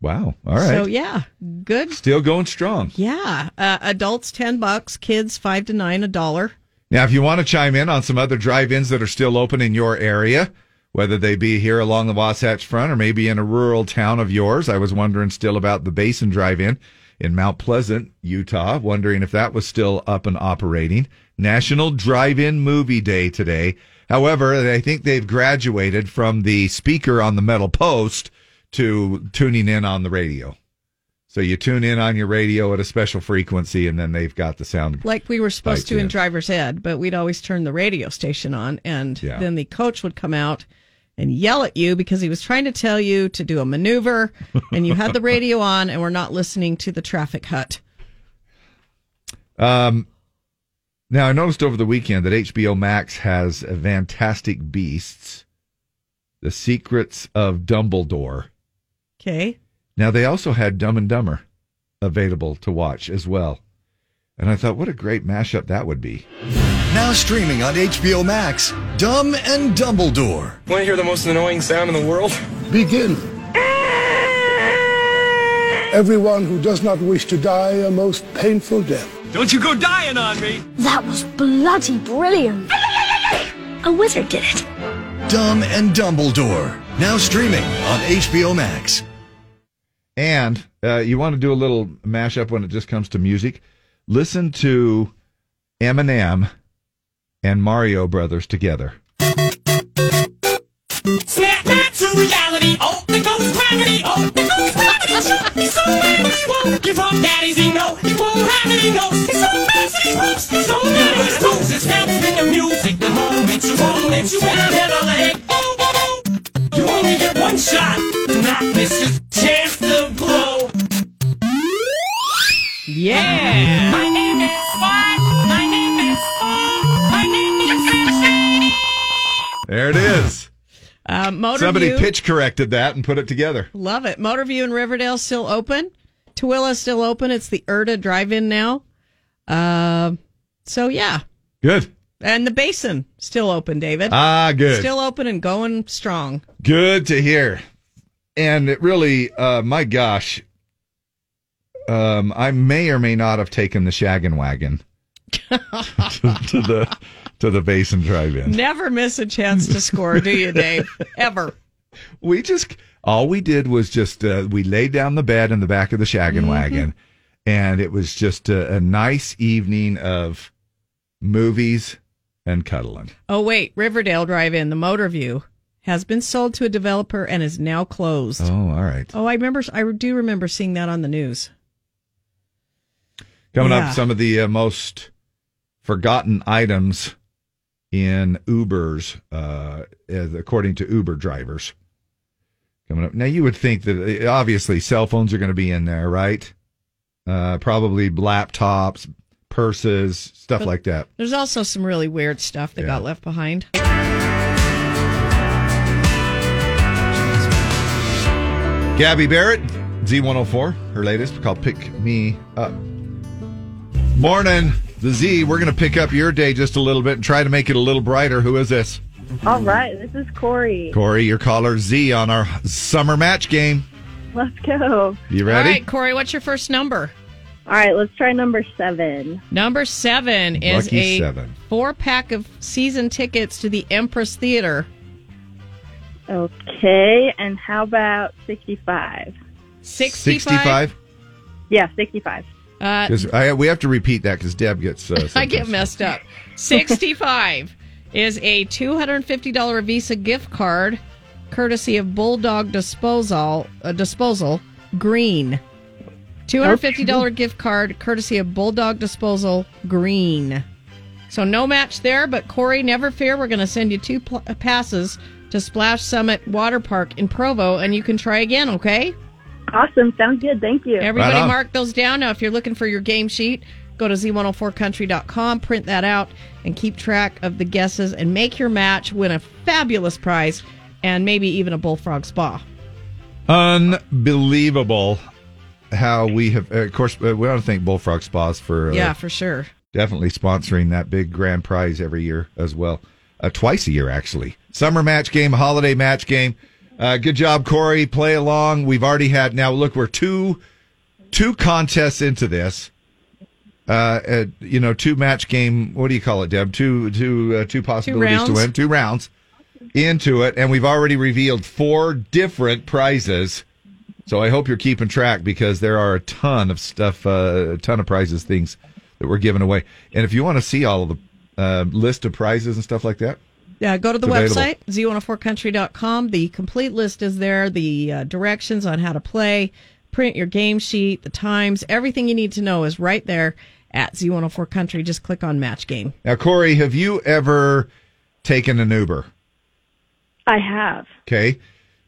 Wow. All right. So yeah, good. Still going strong. Yeah, uh, adults ten bucks, kids five to nine a dollar. Now, if you want to chime in on some other drive-ins that are still open in your area, whether they be here along the Wasatch Front or maybe in a rural town of yours, I was wondering still about the Basin Drive-In in Mount Pleasant, Utah, wondering if that was still up and operating. National Drive-In Movie Day today. However, I think they've graduated from the speaker on the metal post to tuning in on the radio. So you tune in on your radio at a special frequency, and then they've got the sound. Like we were supposed to in yeah. driver's ed, but we'd always turn the radio station on, and Yeah. then the coach would come out and yell at you because he was trying to tell you to do a maneuver, and you had the radio on and were not listening to the traffic hut. Um, now I noticed over the weekend that HBO Max has a Fantastic Beasts, The Secrets of Dumbledore. Okay. Now they also had Dumb and Dumber available to watch as well. And I thought, what a great mashup that would be. Now streaming on HBO Max, Dumb and Dumbledore. Want to hear the most annoying sound in the world? Begin. Everyone who does not wish to die a most painful death. Don't you go dying on me! That was bloody brilliant. A wizard did it. Dumb and Dumbledore. Now streaming on HBO Max. And uh, you want to do a little mashup when it just comes to music? Listen to Eminem and Mario Brothers together. Snap back to reality. Oh, gravity. Oh, gravity. So mad won't give up. Daddy's he know he won't have he's so hopes. He's so mad in the music. The moment you you. You only get one shot. Do not miss your chance to blow. Yeah. My name is Spot. My name is Spot. My name is There it is. Uh, Motor Somebody View- pitch corrected that and put it together. Love it. Motor Vu in Riverdale still open. Tooele still open. It's the Erta Drive-In now. Uh, so yeah, Good. And the Basin still open. David. Ah, good. Still open and going strong. Good to hear. And it really, uh, my gosh, um, I may or may not have taken the shaggin' wagon to, to the to the Basin Drive-In. Never miss a chance to score, do you, Dave? Ever. We just all we did was just uh, we laid down the bed in the back of the shaggin' wagon, and it was just a, a nice evening of movies and cuddling. Oh wait, Riverdale Drive-In, the Motor Vu, has been sold to a developer and is now closed. Oh, all right. Oh, I remember. I do remember seeing that on the news. Coming Yeah. up, some of the uh, most forgotten items in Ubers, uh, according to Uber drivers. Coming up now, you would think that obviously cell phones are going to be in there, right? Uh, probably laptops, purses, stuff But- like that. There's also some really weird stuff that got left behind. Gabby Barrett, Z104, her latest called Pick Me Up. Morning, the Z. We're going to pick up your day just a little bit and try to make it a little brighter. Who is this? All right, this is Corey. Corey, your caller Z on our summer match game. Let's go. You ready? All right, Corey, what's your first number? All right, let's try number seven. Number seven is Lucky a seven. four pack of season tickets to the Empress Theater. Okay, and how about 65? 65? 65? Yeah, 65. Uh, 'Cause I, we have to repeat that because Deb gets. Uh, I get messed up. 65 is a $250 Visa gift card courtesy of Bulldog Disposal, uh, Disposal Green. $250 gift card courtesy of Bulldog Disposal Green. So no match there, but Corey, never fear. We're going to send you two pl- uh, passes to Splash Summit Water Park in Provo, and you can try again, okay? Awesome. Sounds good. Thank you. Everybody Right mark those down. Now, if you're looking for your game sheet, go to z104country.com, print that out, and keep track of the guesses and make your match, win a fabulous prize, and maybe even a bullfrog spa. Unbelievable how we have. Uh, of course, uh, we want to thank Bullfrog Spas for uh, yeah, for sure. definitely sponsoring that big grand prize every year as well. Uh, twice a year, actually. Summer match game, holiday match game. Uh, good job, Corey. Play along. We've already had now. Look, we're two two contests into this. Uh, uh, you know, two match game. What do you call it, Deb? Two two uh, two possibilities to win. Two rounds into it, and we've already revealed four different prizes. So I hope you're keeping track because there are a ton of stuff, uh, a ton of prizes, things that we're giving away. And if you want to see all of the uh, list of prizes and stuff like that, Yeah, go to the website, z104country.com. The complete list is there, the uh, directions on how to play, print your game sheet, the times, everything you need to know is right there at Z104 Country. Just click on match game. Now, Corey, have you ever taken an Uber? I have. Okay.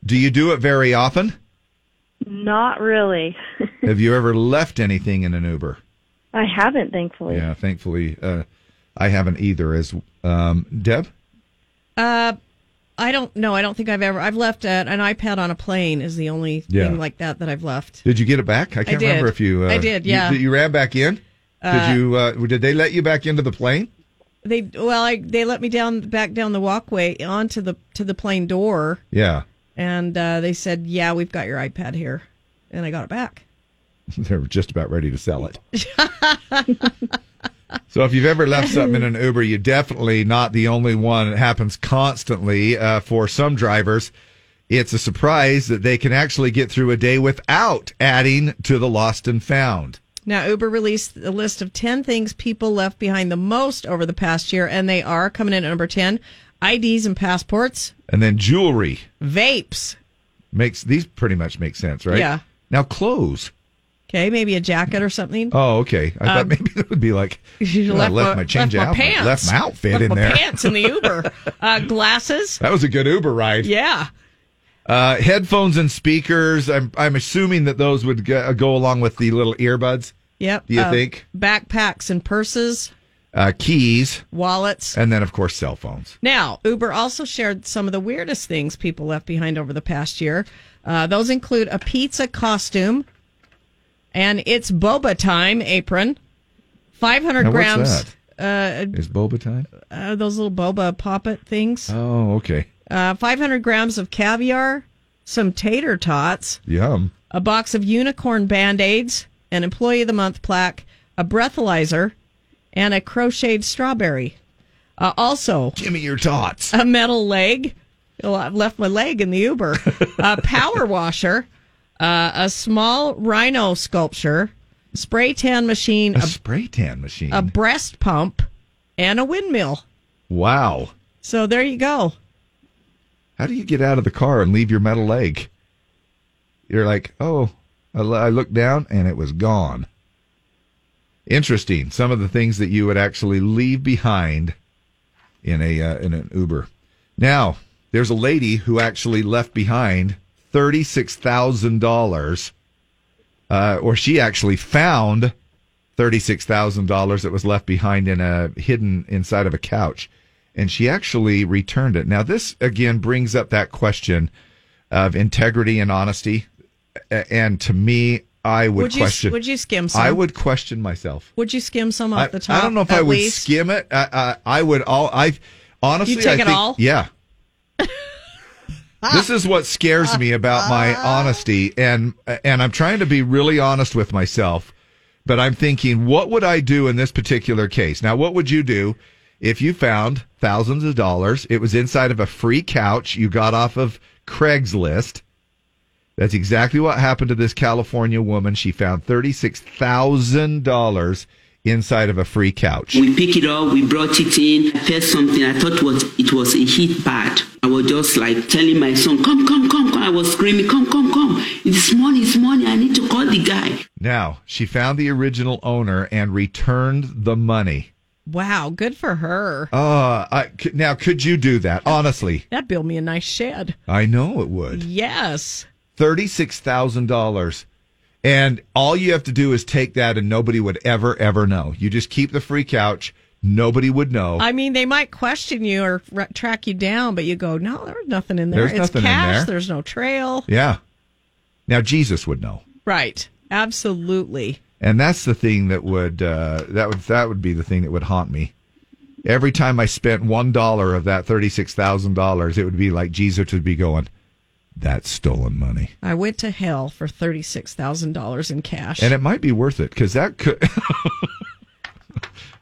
Do you do it very often? Not really. have you ever left anything in an Uber? I haven't, thankfully. Yeah, thankfully, uh, I haven't either. As um, Deb, Uh, I don't know. I don't think I've ever. I've left uh, an iPad on a plane. Is the only Yeah. thing like that that I've left. did you get it back? I can't did. remember if you. Uh, I did, you- yeah. You, ran back in. Uh, did you? Uh, did they let you back into the plane? They well, I, they let me down back down the walkway onto the to the plane door, Yeah, and uh, they said, "Yeah, we've got your iPad here," and I got it back. they were just about ready to sell it. So if you've ever left something in an Uber, you're definitely not the only one. It happens constantly uh, for some drivers. It's a surprise that they can actually get through a day without adding to the lost and found. Now, Uber released a list of 10 things people left behind the most over the past year, and they are coming in at number 10 IDs and passports, And then jewelry vapes. makes these pretty much make sense, right? Yeah. Now clothes. Okay, maybe a jacket or something. Oh, okay. I thought Um, maybe it would be like You "Oh, I left my change left out, my pants. left my outfit Left in my there. pants in the Uber. uh, glasses. That was a good Uber ride. Yeah. Uh, headphones and speakers. I'm I'm assuming that those would go, go along with the little earbuds. Yep. Do you Uh, think? Backpacks and purses, Uh, keys, wallets. and then of course cell phones. Now, Uber also shared some of the weirdest things people left behind over the past year. Uh, those include a pizza costume and it's boba time apron, 500 Now, what's grams. Uh, Is boba time? uh, those little boba poppet things. Oh, okay. Uh, 500 grams of caviar, some tater tots, Yum. a box of unicorn band aids, an employee of the month plaque, a breathalyzer, and a crocheted strawberry. Uh, also, give me your tots. A metal leg. Well, I've left my leg in the Uber. a power washer, uh, a small rhino sculpture, spray tan machine, A a, spray tan machine. a breast pump, and a windmill. wow. So there you go. How do you get out of the car and leave your metal leg? You're like, oh, I, lo- I looked down and it was gone. Interesting. Some of the things that you would actually leave behind in a uh, in an Uber. Now, there's a lady who actually left behind thirty six thousand dollars, uh, or she actually found thirty six thousand dollars that was left behind in a hidden inside of a couch, and she actually returned it. Now, this again brings up that question of integrity and honesty, and to me, I would, Would you- question. would you skim some? I would question myself. Would you skim some off I, the top? I don't know if I would least? skim it. I, I, I would all. I honestly, You take I it think, all? Yeah. this is what scares me about my honesty, and and I'm trying to be really honest with myself. But I'm thinking, what would I do in this particular case? Now, what would you do if you found thousands of dollars? It was inside of a free couch you got off of Craigslist. That's exactly what happened to this California woman. She found $36,000 inside of a free couch. We pick it up, we brought it in. I felt something. I thought was it was a heat pad. I was just like telling my son, "Come, come, come, come!" I was screaming, "Come, come, come! It's money, it's money! I need to call the guy." Now, she found the original owner and returned the money. Wow, good for her. Uh, I, c- now, could you do that? Honestly, That'd build me a nice shed. I know it would. Yes. $36,000. And all you have to do is take that and nobody would ever, ever know. You just keep the free couch. Nobody would know. I mean, they might question you or r- track you down, but you go, no, there's nothing in there. There's it's nothing in cash. there. There's no trail. yeah. Now, Jesus would know. Right. Absolutely. And that's the thing that would uh, that would that would be the thing that would haunt me. Every time I spent one dollar of that thirty six thousand dollars, it would be like Jesus would be going, That's stolen money. I went to hell for $36,000 in cash. And it might be worth it because that could.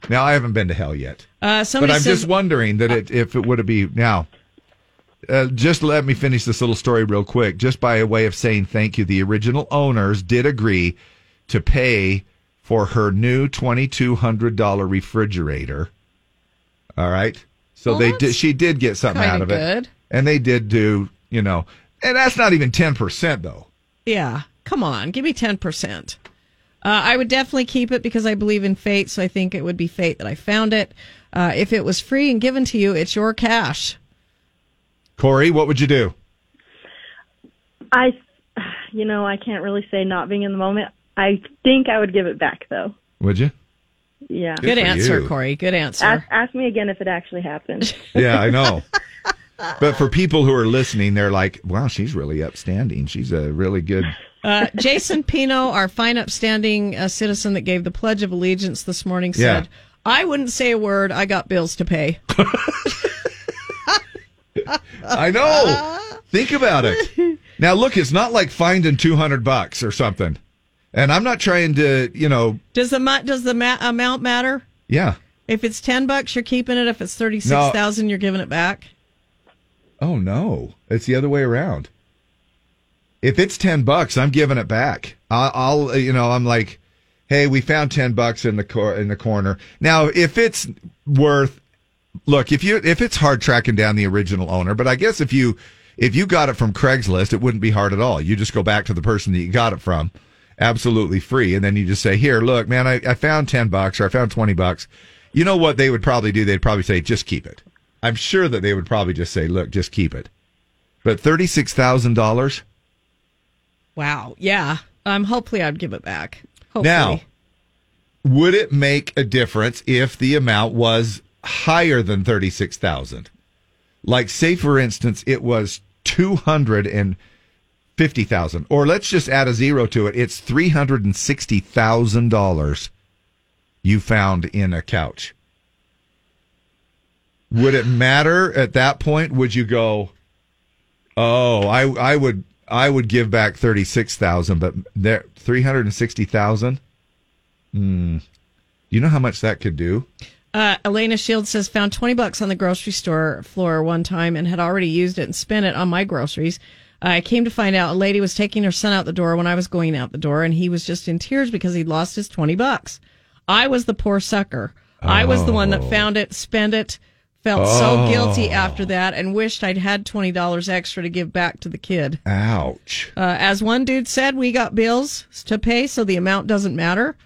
now, I haven't been to hell yet. Uh, but I'm says, just wondering that it, if it would have be. Now, uh, just let me finish this little story real quick. Just by a way of saying thank you, the original owners did agree to pay for her new $2,200 refrigerator. All right. So Well, they did. She did get something out of it, and they did do. You know, and that's not even ten percent though. Yeah, come on, give me 10%. Uh, I would definitely keep it because I believe in fate, so I think it would be fate that I found it. Uh, if it was free and given to you, it's your cash. Corey, what would you do? I, you know, I can't really say not being in the moment. I think I would give it back though. Would you? Yeah. Good Good answer, you. Corey. Good answer. Ask, ask me again if it actually happened. Yeah, I know. But for people who are listening, they're like, "Wow, she's really upstanding. She's a really good." Uh, Jason Pino, our fine, upstanding uh, citizen that gave the Pledge of Allegiance this morning, Yeah. said, I wouldn't say a word. I got bills to pay. I know. Think about it. Now, look, it's not like finding two hundred bucks or something. And I'm not trying to, you know, Does the does the ma- amount matter? yeah. If it's ten bucks, you're keeping it. If it's thirty six thousand, you're giving it back. Oh no, it's the other way around. If it's ten bucks, I'm giving it back. I'll, I'll you know, I'm like, hey, we found ten bucks in the cor- in the corner. Now, if it's worth, look, if you if it's hard tracking down the original owner, but I guess if you if you got it from Craigslist, it wouldn't be hard at all. You just go back to the person that you got it from, absolutely free, and then you just say, here, look, man, I, I found ten bucks or I found twenty bucks. You know what they would probably do? They'd probably say, just keep it. I'm sure that they would probably just say, look, just keep it. But thirty six thousand dollars. Wow. Yeah. Um. Hopefully, I'd give it back. Hopefully. Now, would it make a difference if the amount was higher than thirty six thousand? Like, say for instance, it was two hundred and fifty thousand, or let's just add a zero to it. It's three hundred and sixty thousand dollars you found in a couch. Would it matter at that point? Would you go, oh, I I would I would give back thirty six thousand, but there three hundred and sixty thousand. Hmm. You know how much that could do? Uh, Elena Shields says found twenty bucks on the grocery store floor one time and had already used it and spent it on my groceries. I came to find out a lady was taking her son out the door when I was going out the door, and he was just in tears because he'd lost his twenty bucks. I was the poor sucker. I was the one that Oh. found it, spent it, felt so Oh. guilty after that, and wished I'd had twenty dollars extra to give back to the kid. Ouch. Uh, as one dude said, we got bills to pay, so the amount doesn't matter.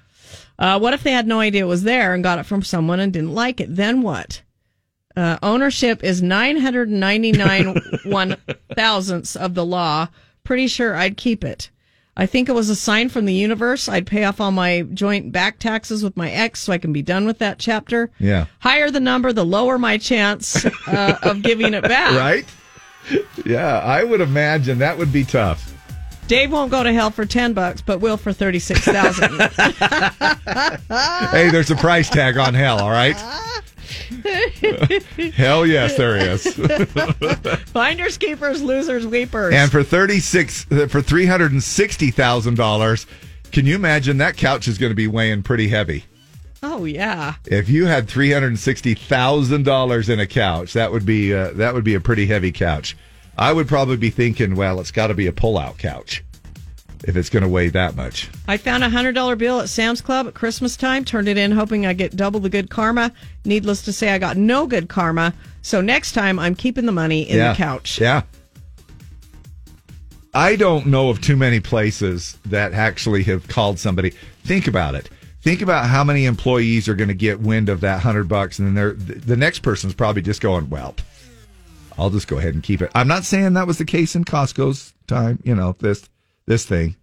Uh, what if they had no idea it was there and got it from someone and didn't like it? Then what? Uh, ownership is 999 one thousandths of the law. Pretty sure I'd keep it. I think it was a sign from the universe. I'd pay off all my joint back taxes with my ex so I can be done with that chapter. Yeah. Higher the number, the lower my chance uh, of giving it back. Right? Yeah, I would imagine that would be tough. Dave won't go to hell for 10 bucks, but will for 36,000. Hey, there's a price tag on hell, all right? hell yes, there is. Finders keepers, losers weepers. and for 36 uh, for $360,000, can you imagine that couch is going to be weighing pretty heavy? oh yeah. If you had $360,000 in a couch, that would be uh, that would be a pretty heavy couch. I would probably be thinking, well, it's got to be a pull-out couch if it's going to weigh that much. I found a hundred dollar bill at Sam's Club at Christmas time. Turned it in, hoping I get double the good karma. Needless to say, I got no good karma. So next time, I'm keeping the money in yeah. the couch. Yeah. I don't know of too many places that actually have called somebody. Think about it. Think about how many employees are going to get wind of that hundred bucks, and then they're, the next person's probably just going, "Well, I'll just go ahead and keep it." I'm not saying that was the case in Costco's time, you know this this thing,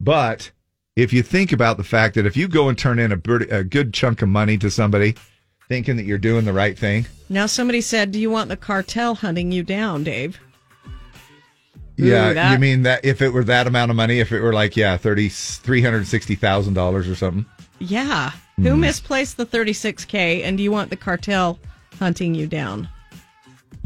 but if you think about the fact that if you go and turn in a, a good chunk of money to somebody, thinking that you're doing the right thing, Now somebody said, "Do you want the cartel hunting you down, Dave?" Yeah, Ooh, that- you mean that if it were that amount of money, if it were like yeah, thirty three hundred sixty thousand dollars or something. Yeah. Who Hmm. misplaced the 36k, and do you want the cartel hunting you down?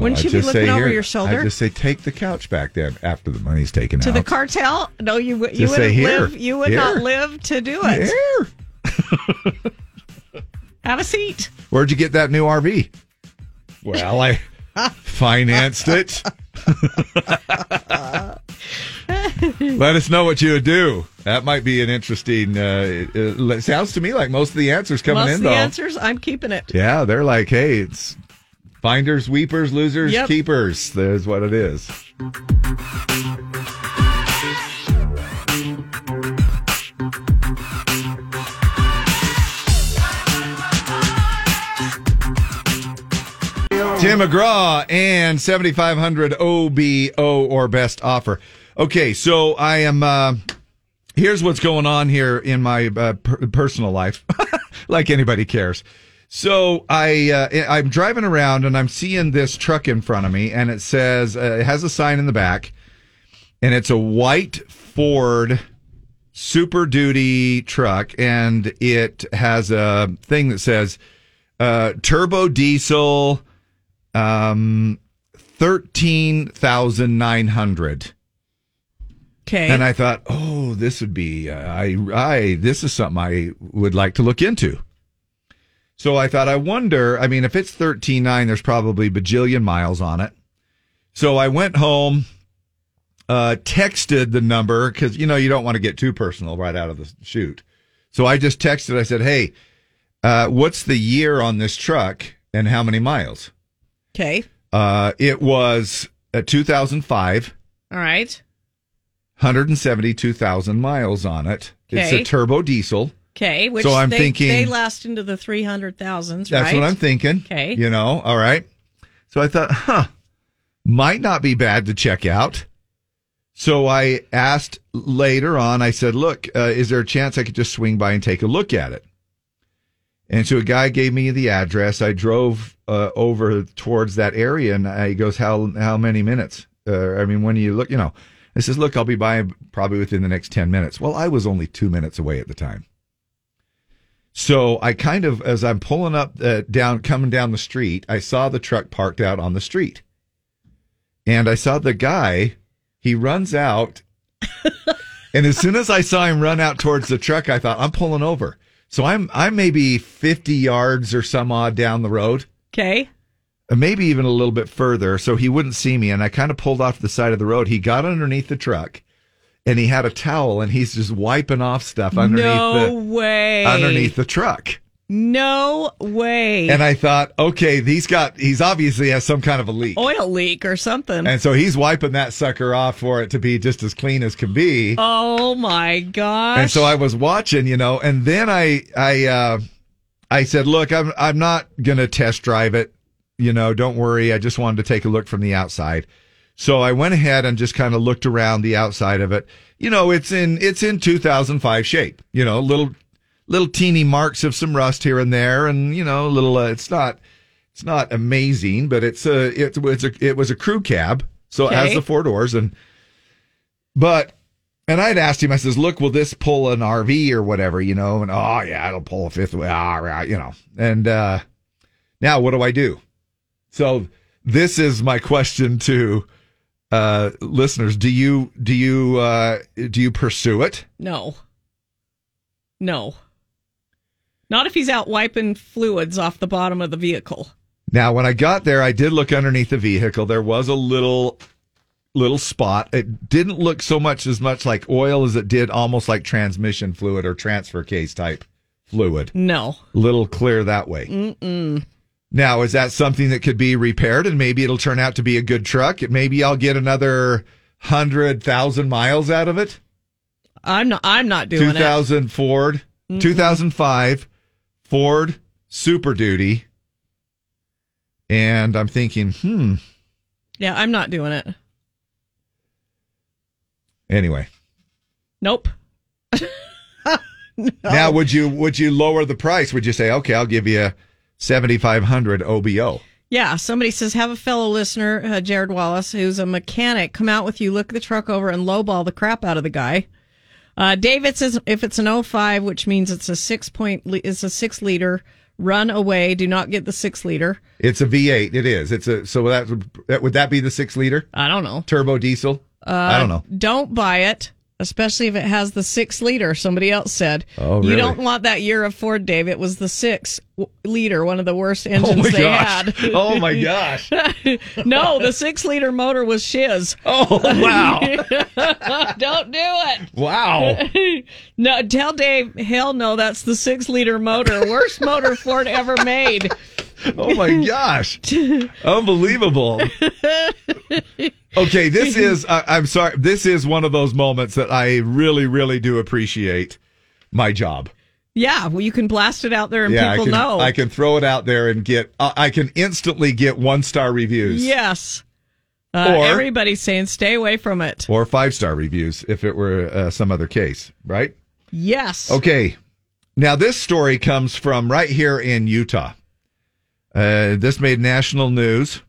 Wouldn't I'd you be looking over here- your shoulder? I'd just say take the couch back then after the money's taken to out. the cartel? No, you would. You wouldn't here, live. You would not live to do it. Here. Have a seat. Where'd you get that new RV? Well, I financed it. Let us know what you would do. That might be an interesting. Uh, it, it sounds to me like most of the answers coming Most in of though. the answers, I'm keeping it. Yeah, they're like, hey, it's finders, weepers, losers, Yep. keepers. There's what it is. Tim McGraw and 7500 OBO or best offer. Okay, so I am. Uh, here's what's going on here in my uh, per- personal life, like anybody cares. So I uh, I'm driving around and I'm seeing this truck in front of me, and it says uh, it has a sign in the back, and it's a white Ford Super Duty truck, and it has a thing that says uh, turbo diesel, um, thirteen thousand nine hundred. Okay. And I thought, oh, this would be, uh, I, I, this is something I would like to look into. So I thought, I wonder, I mean, if it's 13.9, there's probably bajillion miles on it. So I went home, uh, texted the number because, you know, you don't want to get too personal right out of the chute. So I just texted, I said, hey, uh, what's the year on this truck and how many miles? Okay. Uh, it was uh, 2005. All right. 172,000 miles on it. It's a turbo diesel. Okay. Which So I'm they, thinking- they last into the three hundred thousands. That's right? what I'm thinking. Okay. You know, all right. So I thought, huh, might not be bad to check out. So I asked later on, I said, look, uh, is there a chance I could just swing by and take a look at it? And so a guy gave me the address. I drove uh, over towards that area and I, he goes, how, how many minutes? Uh, I mean, when you look, you know, I says, look, I'll be by probably within the next 10 minutes. Well, I was only two minutes away at the time. So I kind of, as I'm pulling up uh, down, coming down the street, I saw the truck parked out on the street, and I saw the guy. He runs out, and as soon as I saw him run out towards the truck, I thought I'm pulling over. So I'm I'm maybe 50 yards or some odd down the road, Okay. uh, maybe even a little bit further, so he wouldn't see me. And I kind of pulled off the side of the road. He got underneath the truck, and he had a towel, and he's just wiping off stuff underneath no the way. underneath the truck. No way. And I thought, okay, he's got, he's obviously has some kind of a leak. oil leak or something. And so he's wiping that sucker off for it to be just as clean as can be. oh my gosh. And so I was watching, you know, and then I, I, uh, I said, look, I'm, I'm not going to test drive it. You know, don't worry. I just wanted to take a look from the outside. So I went ahead and just kind of looked around the outside of it. You know, it's in, it's in 2005 shape, you know, little, little teeny marks of some rust here and there. And, you know, little, uh, it's not, it's not amazing, but it's a, it's, it's a, it was a crew cab. So it has the four doors and, but, and I'd asked him, I says, look, will this pull an RV or whatever, you know? And, oh, yeah, it'll pull a fifth wheel, all right, you know. And, uh, now what do I do? So this is my question to, uh, listeners. Do you, do you, uh, do you pursue it? no. No. Not if he's out wiping fluids off the bottom of the vehicle. Now, when I got there, I did look underneath the vehicle. There was a little, little spot. It didn't look so much as much like oil as it did almost like transmission fluid or transfer case type fluid. No. Little clear that way. Mm-mm. Now, is that something that could be repaired and maybe it'll turn out to be a good truck? Maybe I'll get another hundred thousand miles out of it. I'm not. I'm not doing it. 2000 Ford, Mm-mm. 2005 Ford Super Duty. And I'm thinking, hmm, Yeah, I'm not doing it. anyway. Nope. Now, would you would you lower the price? Would you say, okay, I'll give you 7500 OBO? Yeah, somebody says have a fellow listener, uh, Jared Wallace, who's a mechanic, come out with you, look the truck over, and lowball the crap out of the guy. Uh, David says if it's an 05, which means it's a six point, it's a six liter run away. Do not get the six liter. It's a V8. It is. It's a so that would that would that be the six liter I don't know. turbo diesel? Uh, I don't know. Don't buy it, especially if it has the six liter. Somebody else said. Oh, You don't want that year of Ford, Dave. It was the six liter, one of the worst oh, engines my they gosh. had. Oh, my gosh. no, the six liter motor was shiz. Oh wow! don't do it. Wow. no, tell Dave. Hell no, that's the six liter motor. Worst motor Ford ever made. Oh my gosh! Unbelievable. Okay, this is. I I'm sorry. This is one of those moments that I really, really do appreciate my job. Yeah, well, you can blast it out there and yeah, people I can. know. I can throw it out there and get. I I can instantly get one star reviews. Yes. Uh, Or- everybody's saying stay away from it. Or five star reviews if it were uh, some other case, right? Yes. Okay. Now, this story comes from right here in Utah. Uh, this made national news.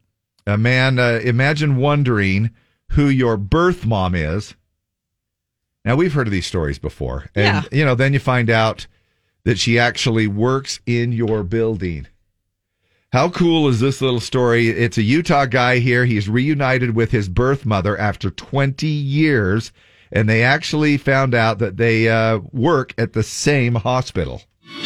A man, uh, imagine wondering who your birth mom is. Now, we've heard of these stories before. And, you know, then you find out that she actually works in your building. How cool is this little story? It's a Utah guy here. He's reunited with his birth mother after 20 years, and they actually found out that they uh, work at the same hospital.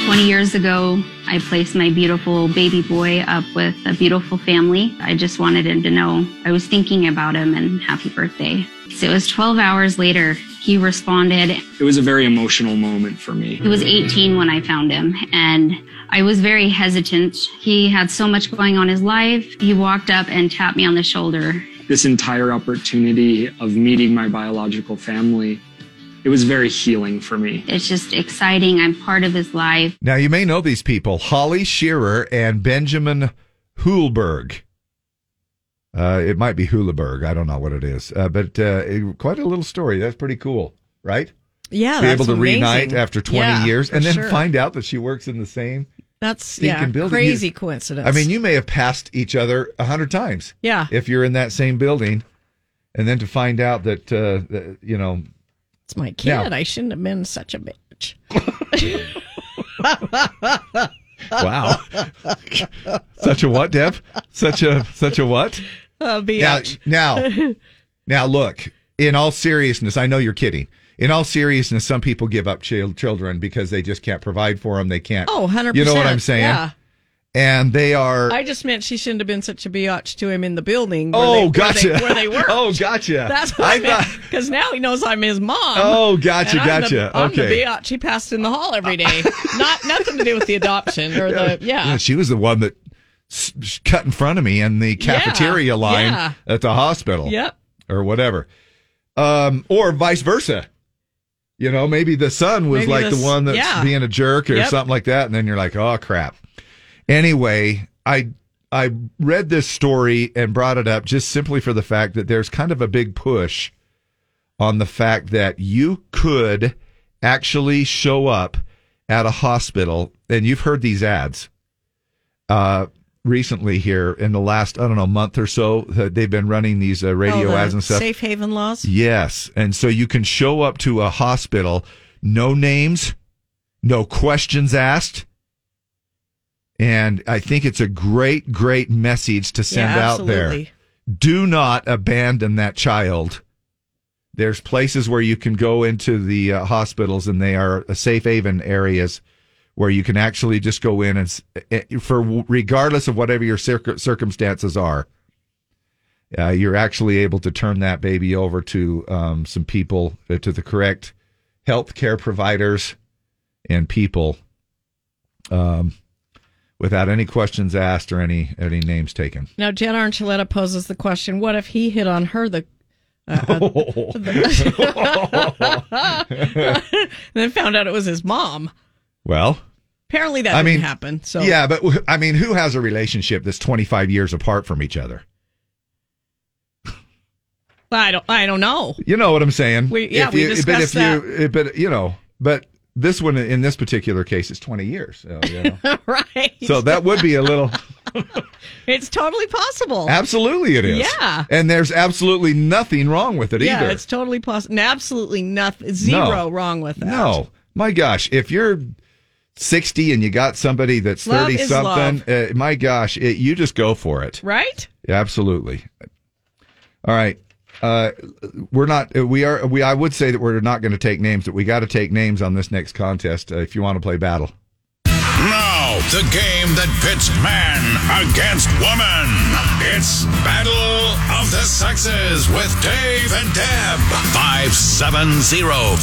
20 years ago, I placed my beautiful baby boy up with a beautiful family. I just wanted him to know I was thinking about him and happy birthday. So it was 12 hours later, he responded. It was a very emotional moment for me. He was 18 when I found him, and I was very hesitant. He had so much going on in his life. He walked up and tapped me on the shoulder. This entire opportunity of meeting my biological family, it was very healing for me. It's just exciting. I'm part of his life. Now, you may know these people Holly Shearer and Benjamin Hulberg. Uh, it might be Huleberg. I don't know what it is. Uh, but uh, it- quite a little story. That's pretty cool, right? Yeah, Be that's able to amazing. reunite after 20 Yeah, years and then sure. find out that she works in the same That's stinking yeah, building. crazy You- coincidence. I mean, you may have passed each other a hundred times. Yeah. If you're in that same building, and then to find out that, uh, that you know, it's my kid. Now- I shouldn't have been such a bitch. wow, such a what, Deb? Such a such a what? Uh, Now, now, now, look. In all seriousness, I know you're kidding. In all seriousness, some people give up chil- children because they just can't provide for them. They can't. Oh, 100%. You know what I'm saying? Yeah. And they are. I just meant she shouldn't have been such a biatch to him in the building. Where Oh, they, gotcha. Where they, where they work. Oh, gotcha. That's what I I, meant. Because now he knows I'm his mom. Oh, gotcha, I'm the- gotcha. I'm Okay. the biatch he passed in the hall every day. Not nothing to do with the adoption or the yeah. she was the one that s- cut in front of me in the cafeteria Yeah, line yeah. at the hospital. Yep. Or whatever. Um, or vice versa. You know, maybe the son was Maybe like this- the one that's yeah. being a jerk or Yep. something like that, and then you're like, oh crap. Anyway, I I read this story and brought it up just simply for the fact that there's kind of a big push on the fact that you could actually show up at a hospital, and you've heard these ads uh, recently here in the last, I don't know, month or so. that They've been running these uh, radio oh, the ads and stuff. Safe haven laws. Yes. And so you can show up to a hospital, no names, no questions asked. And I think it's a great, great message to send Yeah, out there. Do not abandon that child. There's places where you can go into the uh, hospitals and they are safe haven areas where you can actually just go in and, eh, for regardless of whatever your circ- circumstances are, uh, you're actually able to turn that baby over to um, some people, uh, to the correct health care providers and people, um, without any questions asked or any any names taken. Now Jen Archuleta poses the question: What if he hit on her? The uh, uh, and then found out it was his mom. Well, Apparently that I didn't mean, happen. So yeah, but I mean, who has a relationship that's 25 years apart from each other? I don't. I don't know. You know what I'm saying? We- yeah, If we you, but discussed if you, but you know, but this one in this particular case is 20 years. So, you know. right. so that would be a little. It's totally possible. Absolutely, it is. Yeah. and there's absolutely nothing wrong with it yeah, either. it's totally possible. Absolutely nothing. Zero No. wrong with that. No, my gosh, if you're 60 and you got somebody that's Love 30 is something, uh, my gosh, it, you just go for it. Right? Absolutely. All right. Uh, we're not, uh, we are, we, I would say that we're not going to take names, but we got to take names on this next contest uh, if you want to play battle. Now, the game that pits man against woman. It's Battle of the Sexes with Dave and Deb. 570-5767.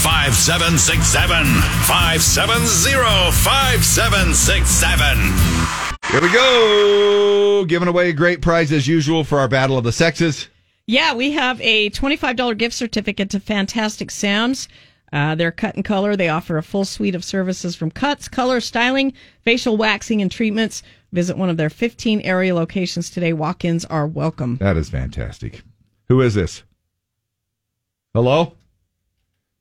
570-5767. Here we go. Giving away a great prize as usual for our Battle of the Sexes. Yeah, we have a $25 gift certificate to Fantastic Sounds. Uh, they're cut and color. They offer a full suite of services from cuts, color, styling, facial waxing, and treatments. Visit one of their 15 area locations today. Walk ins are welcome. That is fantastic. Who is this? Hello?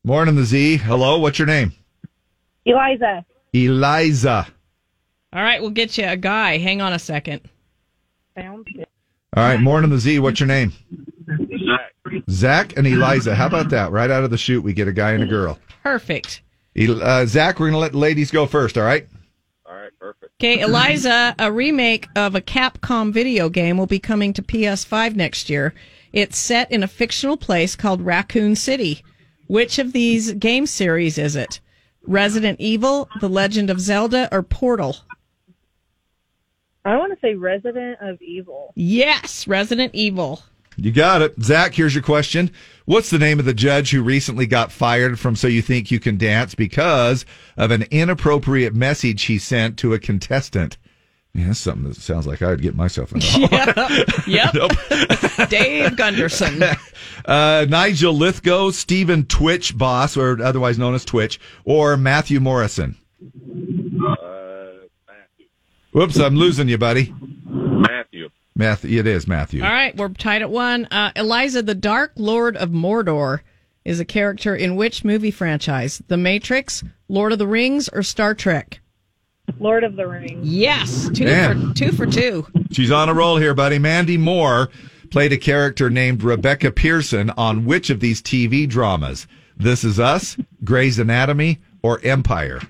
Morning, the Z. Hello, what's your name? Eliza. Eliza. All right, we'll get you a guy. Hang on a second. Sounds good. All right, morning, the Z. What's your name? Zach and Eliza. How about that? Right out of the chute, we get a guy and a girl. Perfect. El- Uh, Zach, we're going to let ladies go first, all right? Alright, perfect. Okay, Eliza, a remake of a Capcom video game will be coming to PS5 next year. It's set in a fictional place called Raccoon City. Which of these game series is it? Resident Evil, The Legend of Zelda, or Portal? I want to say Resident of Evil. Yes, Resident Evil. You got it. Zach, here's your question. What's the name of the judge who recently got fired from So You Think You Can Dance because of an inappropriate message he sent to a contestant? Yeah, that's something that sounds like I'd get myself involved. Yep. Dave Gunderson. Uh, Nigel Lythgoe, Stephen Twitch Boss, or otherwise known as Twitch, or Matthew Morrison. Uh, Matthew. Whoops, I'm losing you, buddy. Matthew. Matthew, it is Matthew. All right, we're tied at one. Uh, Eliza, the Dark Lord of Mordor, is a character in which movie franchise? The Matrix, Lord of the Rings, or Star Trek? Lord of the Rings. Yes, two Man. for two for two. She's on a roll here, buddy. Mandy Moore played a character named Rebecca Pearson on which of these TV dramas? This Is Us, Grey's Anatomy, or Empire?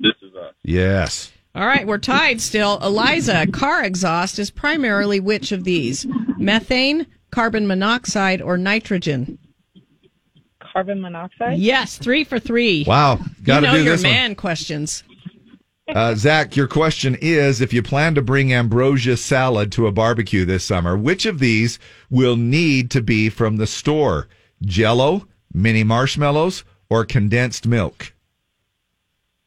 This is us. Yes. All right, we're tied still. Eliza, car exhaust is primarily which of these? Methane, carbon monoxide, or nitrogen? Carbon monoxide. Yes, three for three. Wow. Got to you know do your this one. man questions. Uh, Zach, your question is if you plan to bring ambrosia salad to a barbecue this summer, which of these will need to be from the store? Jello, mini marshmallows, or condensed milk?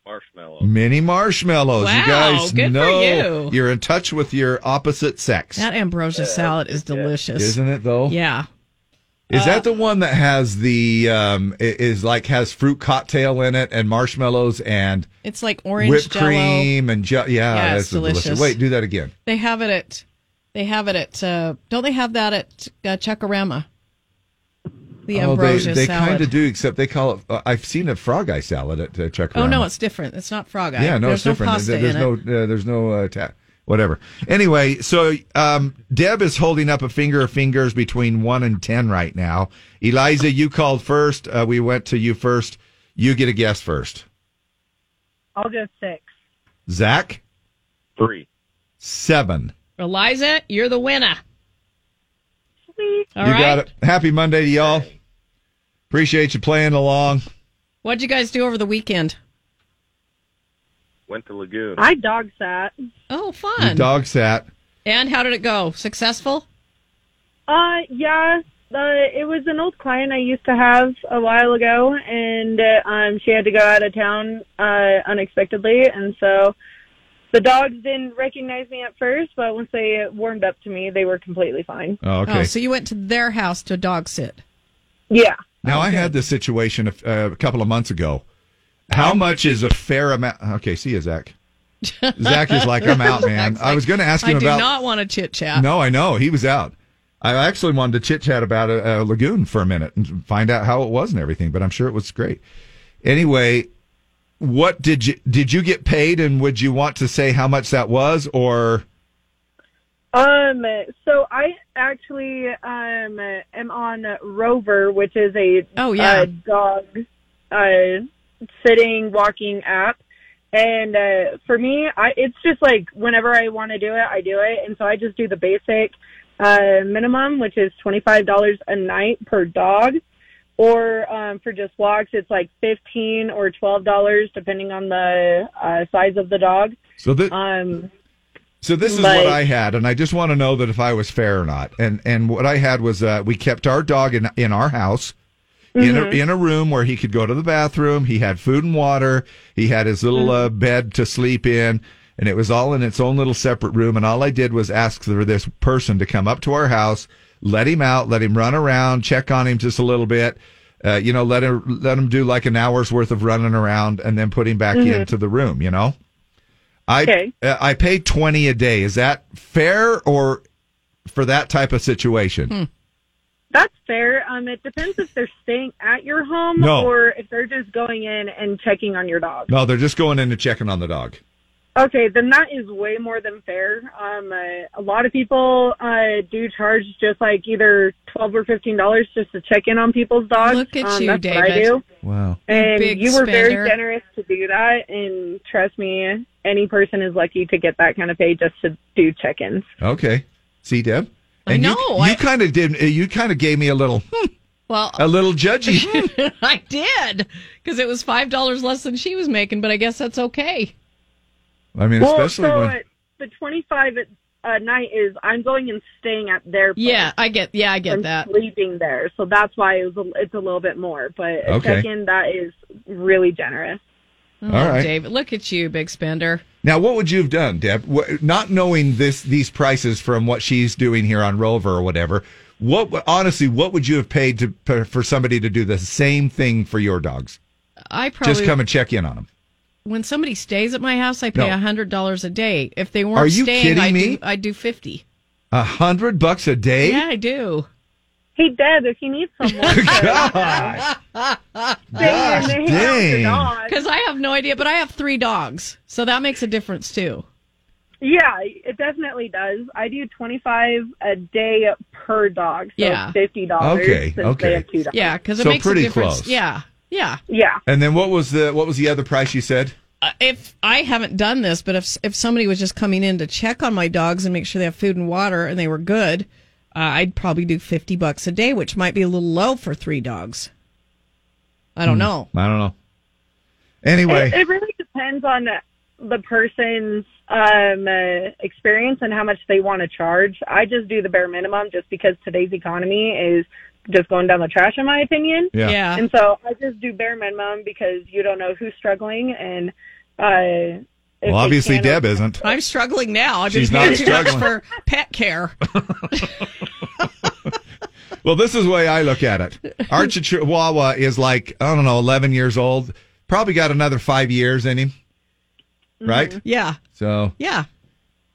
Marshmallow. Mini marshmallows. you guys good for know you. are in touch with your opposite sex. That ambrosia salad is delicious. Isn't it though? Yeah. Is Uh, that the one that has the um is like has fruit cocktail in it and marshmallows and It's like orange whipped jello. cream and ju- yeah, Yeah, that's delicious. delicious. Wait, do that again. They have it at they have it at uh, don't they have that at uh, Chuck-A-Rama? The oh, they ambrosia they salad. kind of do, except they call it. Uh, I've seen a frog eye salad at uh, Chuck. Oh no, it's different. It's not frog eye. yeah, no, There's it's different. No pasta there's in no it. uh, there's no uh, ta- whatever. Anyway, so um, Deb is holding up a finger of fingers between one and ten right now. Eliza, you called first. Uh, we went to you first. You get a guess first. I'll go six. Zach, Three. seven. Eliza, you're the winner. Sweet. All you right. got it. Happy Monday to y'all. Appreciate you playing along. What'd you guys do over the weekend? Went to Lagoon. I dog sat. Oh, Your fun. dog sat. And how did it go? Successful? Uh, yeah. Uh, it was an old client I used to have a while ago, and uh, um, she had to go out of town uh, unexpectedly, and so the dogs didn't recognize me at first, but once they warmed up to me, they were completely fine. Oh, okay. Oh, so you went to their house to dog sit. Yeah. Now I had this situation a, uh, a couple of months ago. How much is a fair amount? Okay, see you, Zach. Zach is like, I'm out, man. Zach's I was going to ask him I him do about. not want to chit chat. No, I know he was out. I actually wanted to chit chat about a, a lagoon for a minute and find out how it was and everything, but I'm sure it was great. Anyway, what did you did you get paid, and would you want to say how much that was, or Um, so I actually um am on Rover, which is a Oh, yeah. uh, dog uh sitting walking app, And uh, for me, I, it's just like whenever I want to do it, I do it. And so I just do the basic uh, minimum, which is $25 a night per dog. Or um, for just walks, it's like 15 or $12, depending on the uh, size of the dog. So this, Um, so this is but- what I had, and I just want to know that if I was fair or not. And and what I had was uh, we kept our dog in in our house. In a, Mhm. in a room where he could go to the bathroom, he had food and water, he had his little uh, bed to sleep in, and it was all in its own little separate room. And all I did was ask for this person to come up to our house, let him out, let him run around, check on him just a little bit, uh, you know, let him let him do like an hour's worth of running around, and then put him back Mhm. into the room. You know, I Okay. uh, I pay twenty a day. Is that fair or for that type of situation? That's fair. Um, it depends if they're staying at your home No. or if they're just going in and checking on your dog. No, they're just going in and checking on the dog. Okay, then that is way more than fair. Um, uh, a lot of people uh, do charge just like either twelve or fifteen dollars just to check in on people's dogs. Look at um, you, that's What I do. Wow. And big you were very generous to do that. And trust me, any person is lucky to get that kind of pay just to do check-ins. Okay. See, Deb. And you- know, You, I- kind of did. You kind of gave me a little, hmm, Well, a little judgy. I did because it was five dollars less than she was making, but I guess that's okay. I mean, well, especially so when. uh, the twenty-five at a night is I'm going and staying at their place. Yeah, I get. Yeah, I get and that. sleeping there, so that's why it was a, it's a little bit more. But a Okay. check-in that is really generous. Oh, All right. David, look at you, big spender. Now, what would you have done, Deb? What, not knowing this these prices from what she's doing here on Rover or whatever. What honestly, what would you have paid to for- for somebody to do the same thing for your dogs? I probably Just come and check in on them. When somebody stays at my house, I pay No. a hundred dollars a day. If they weren't Are you staying, kidding I me? do I do fifty. A hundred bucks a day? Yeah, I do. He Deb, if you need someone to stay in and hang out with the dog, Because I have no idea, but I have three dogs, so that makes a difference too. yeah, it definitely does. I do twenty-five a day per dog, so Yeah. fifty dollars. Okay, since okay. They have two dogs. Yeah, because it So makes a difference. close. Yeah, yeah. Yeah. And then what was the what was the other price you said? Uh, if I haven't done this, but if if somebody was just coming in to check on my dogs and make sure they have food and water and they were good, uh, I'd probably do fifty bucks a day, which might be a little low for three dogs. I don't Hmm. know. I don't know. Anyway, It, it really depends on the person's um, uh, experience and how much they want to charge. I just do the bare minimum just because today's economy is just going down the trash, in my opinion. Yeah. Yeah. And so I just do bare minimum because you don't know who's struggling and. Uh, if well, obviously can- Deb isn't. I'm struggling now. I've She's been not paying too much struggling. for pet care. Well, this is the way I look at it. Our Chihuahua is like, I don't know, 11 years old. Probably got another five years in him. Right? Yeah, So, yeah.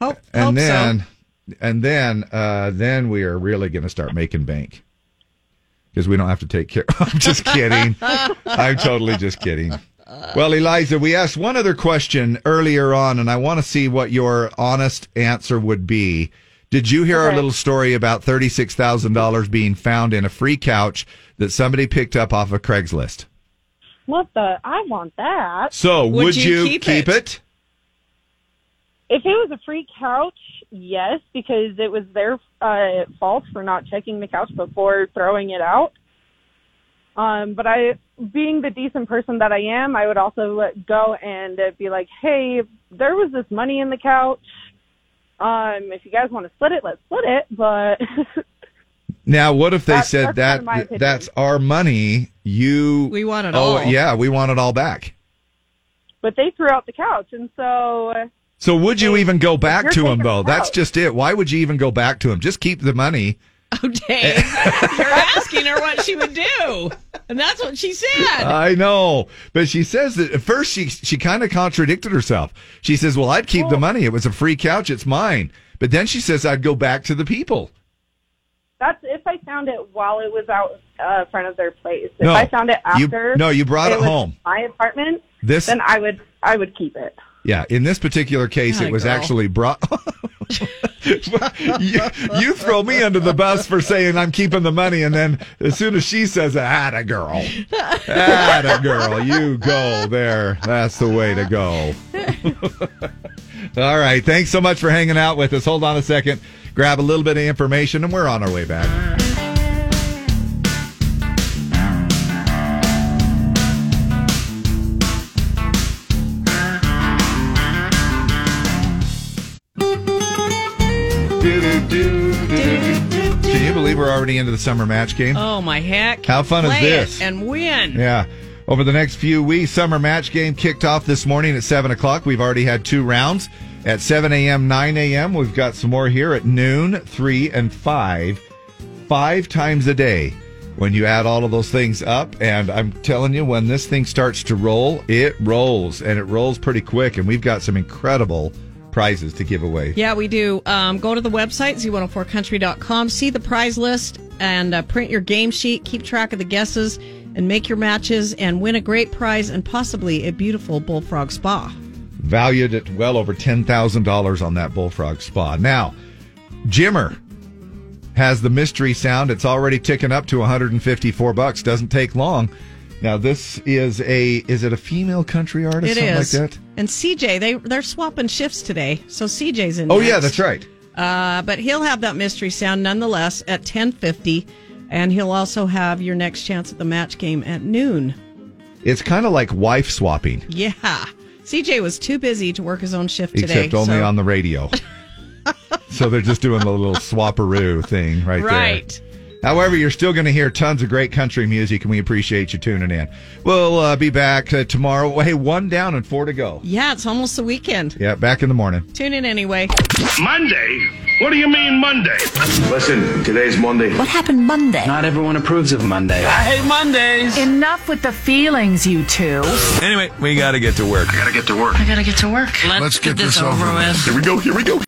Hope, and hope then, so. and then, uh, then we are really going to start making bank because we don't have to take care. I'm just kidding. I'm totally just kidding. Well, Eliza, we asked one other question earlier on, and I want to see what your honest answer would be. Did you hear our little story about $36,000 being found in a free couch that somebody picked up off of Craigslist? What the? I want that. So, would, Would you you, keep keep, it? it? If it was a free couch, yes, because it was their uh, fault for not checking the couch before throwing it out. Um, but I, being the decent person that I am, I would also let go and uh, be like, "Hey, there was this money in the couch. Um, if you guys want to split it, let's split it." But Now, what if they That- said that's that kind of that's our money? You We want it oh all. yeah, we want it all back. but they threw out the couch, and so So would you even go back to him though? That's just it. Why would you even go back to him? Just keep the money. Oh, Dave, you're asking her what she would do, and that's what she said. I know, but she says that at first she she kind of contradicted herself. She says, "Well, I'd keep the money. It was a free couch. It's mine." But then she says, "I'd go back to the people." that's if I found it while it was out uh, front of their place. If No, I found it you- after, no, you brought it was home. my apartment. This- then I would I would keep it. Yeah, in this particular case, it was girl. actually brought. you, you throw me under the bus for saying I'm keeping the money, and then as soon as she says, "Atta girl, atta girl," you go there. That's the way to go. All right. Thanks so much for hanging out with us. Hold on a second. Grab a little bit of information, and we're on our way back. We're already into the summer match game? Oh my heck! How fun is this? and win. Yeah. Over the next few weeks, summer match game kicked off this morning at 7 o'clock. We've already had two rounds at 7 a.m., 9 a.m. We've got some more here at noon, 3, and 5. Five times a day when you add all of those things up. And I'm telling you, when this thing starts to roll, it rolls and it rolls pretty quick. And we've got some incredible prizes to give away. Yeah, we do. Um, go to the website, z104country.com, see the prize list, and uh, print your game sheet, keep track of the guesses, and make your matches, and win a great prize and possibly a beautiful bullfrog spa. valued at well over $10,000 on that Bullfrog Spa. Now, Jimmer has the mystery sound. It's already ticking up to 154 bucks. Doesn't take long. Now, this is a is it a female country artist? It something is. like that. And CJ, they they're swapping shifts today, so CJ's in. Oh yeah, that's right. Uh, but he'll have that mystery sound nonetheless at ten fifty, and he'll also have your next chance at the match game at noon. It's kind of like wife swapping, Yeah, CJ was too busy to work his own shift today. except only so- on the radio. so they're just doing the little swapperoo thing right, Right. there. However, you're still going to hear tons of great country music, and we appreciate you tuning in. We'll uh, be back uh, tomorrow. Hey, one down and four to go. Yeah, it's almost the weekend. Yeah, back in the morning. Tune in anyway. Monday? What do you mean Monday? Listen, today's Monday. What happened Monday? Not everyone approves of Monday. I hate Mondays. Enough with the feelings, you two. Anyway, we gotta get to work. I gotta get to work. I gotta get to work. Let's get this over with. Here we go, here we go.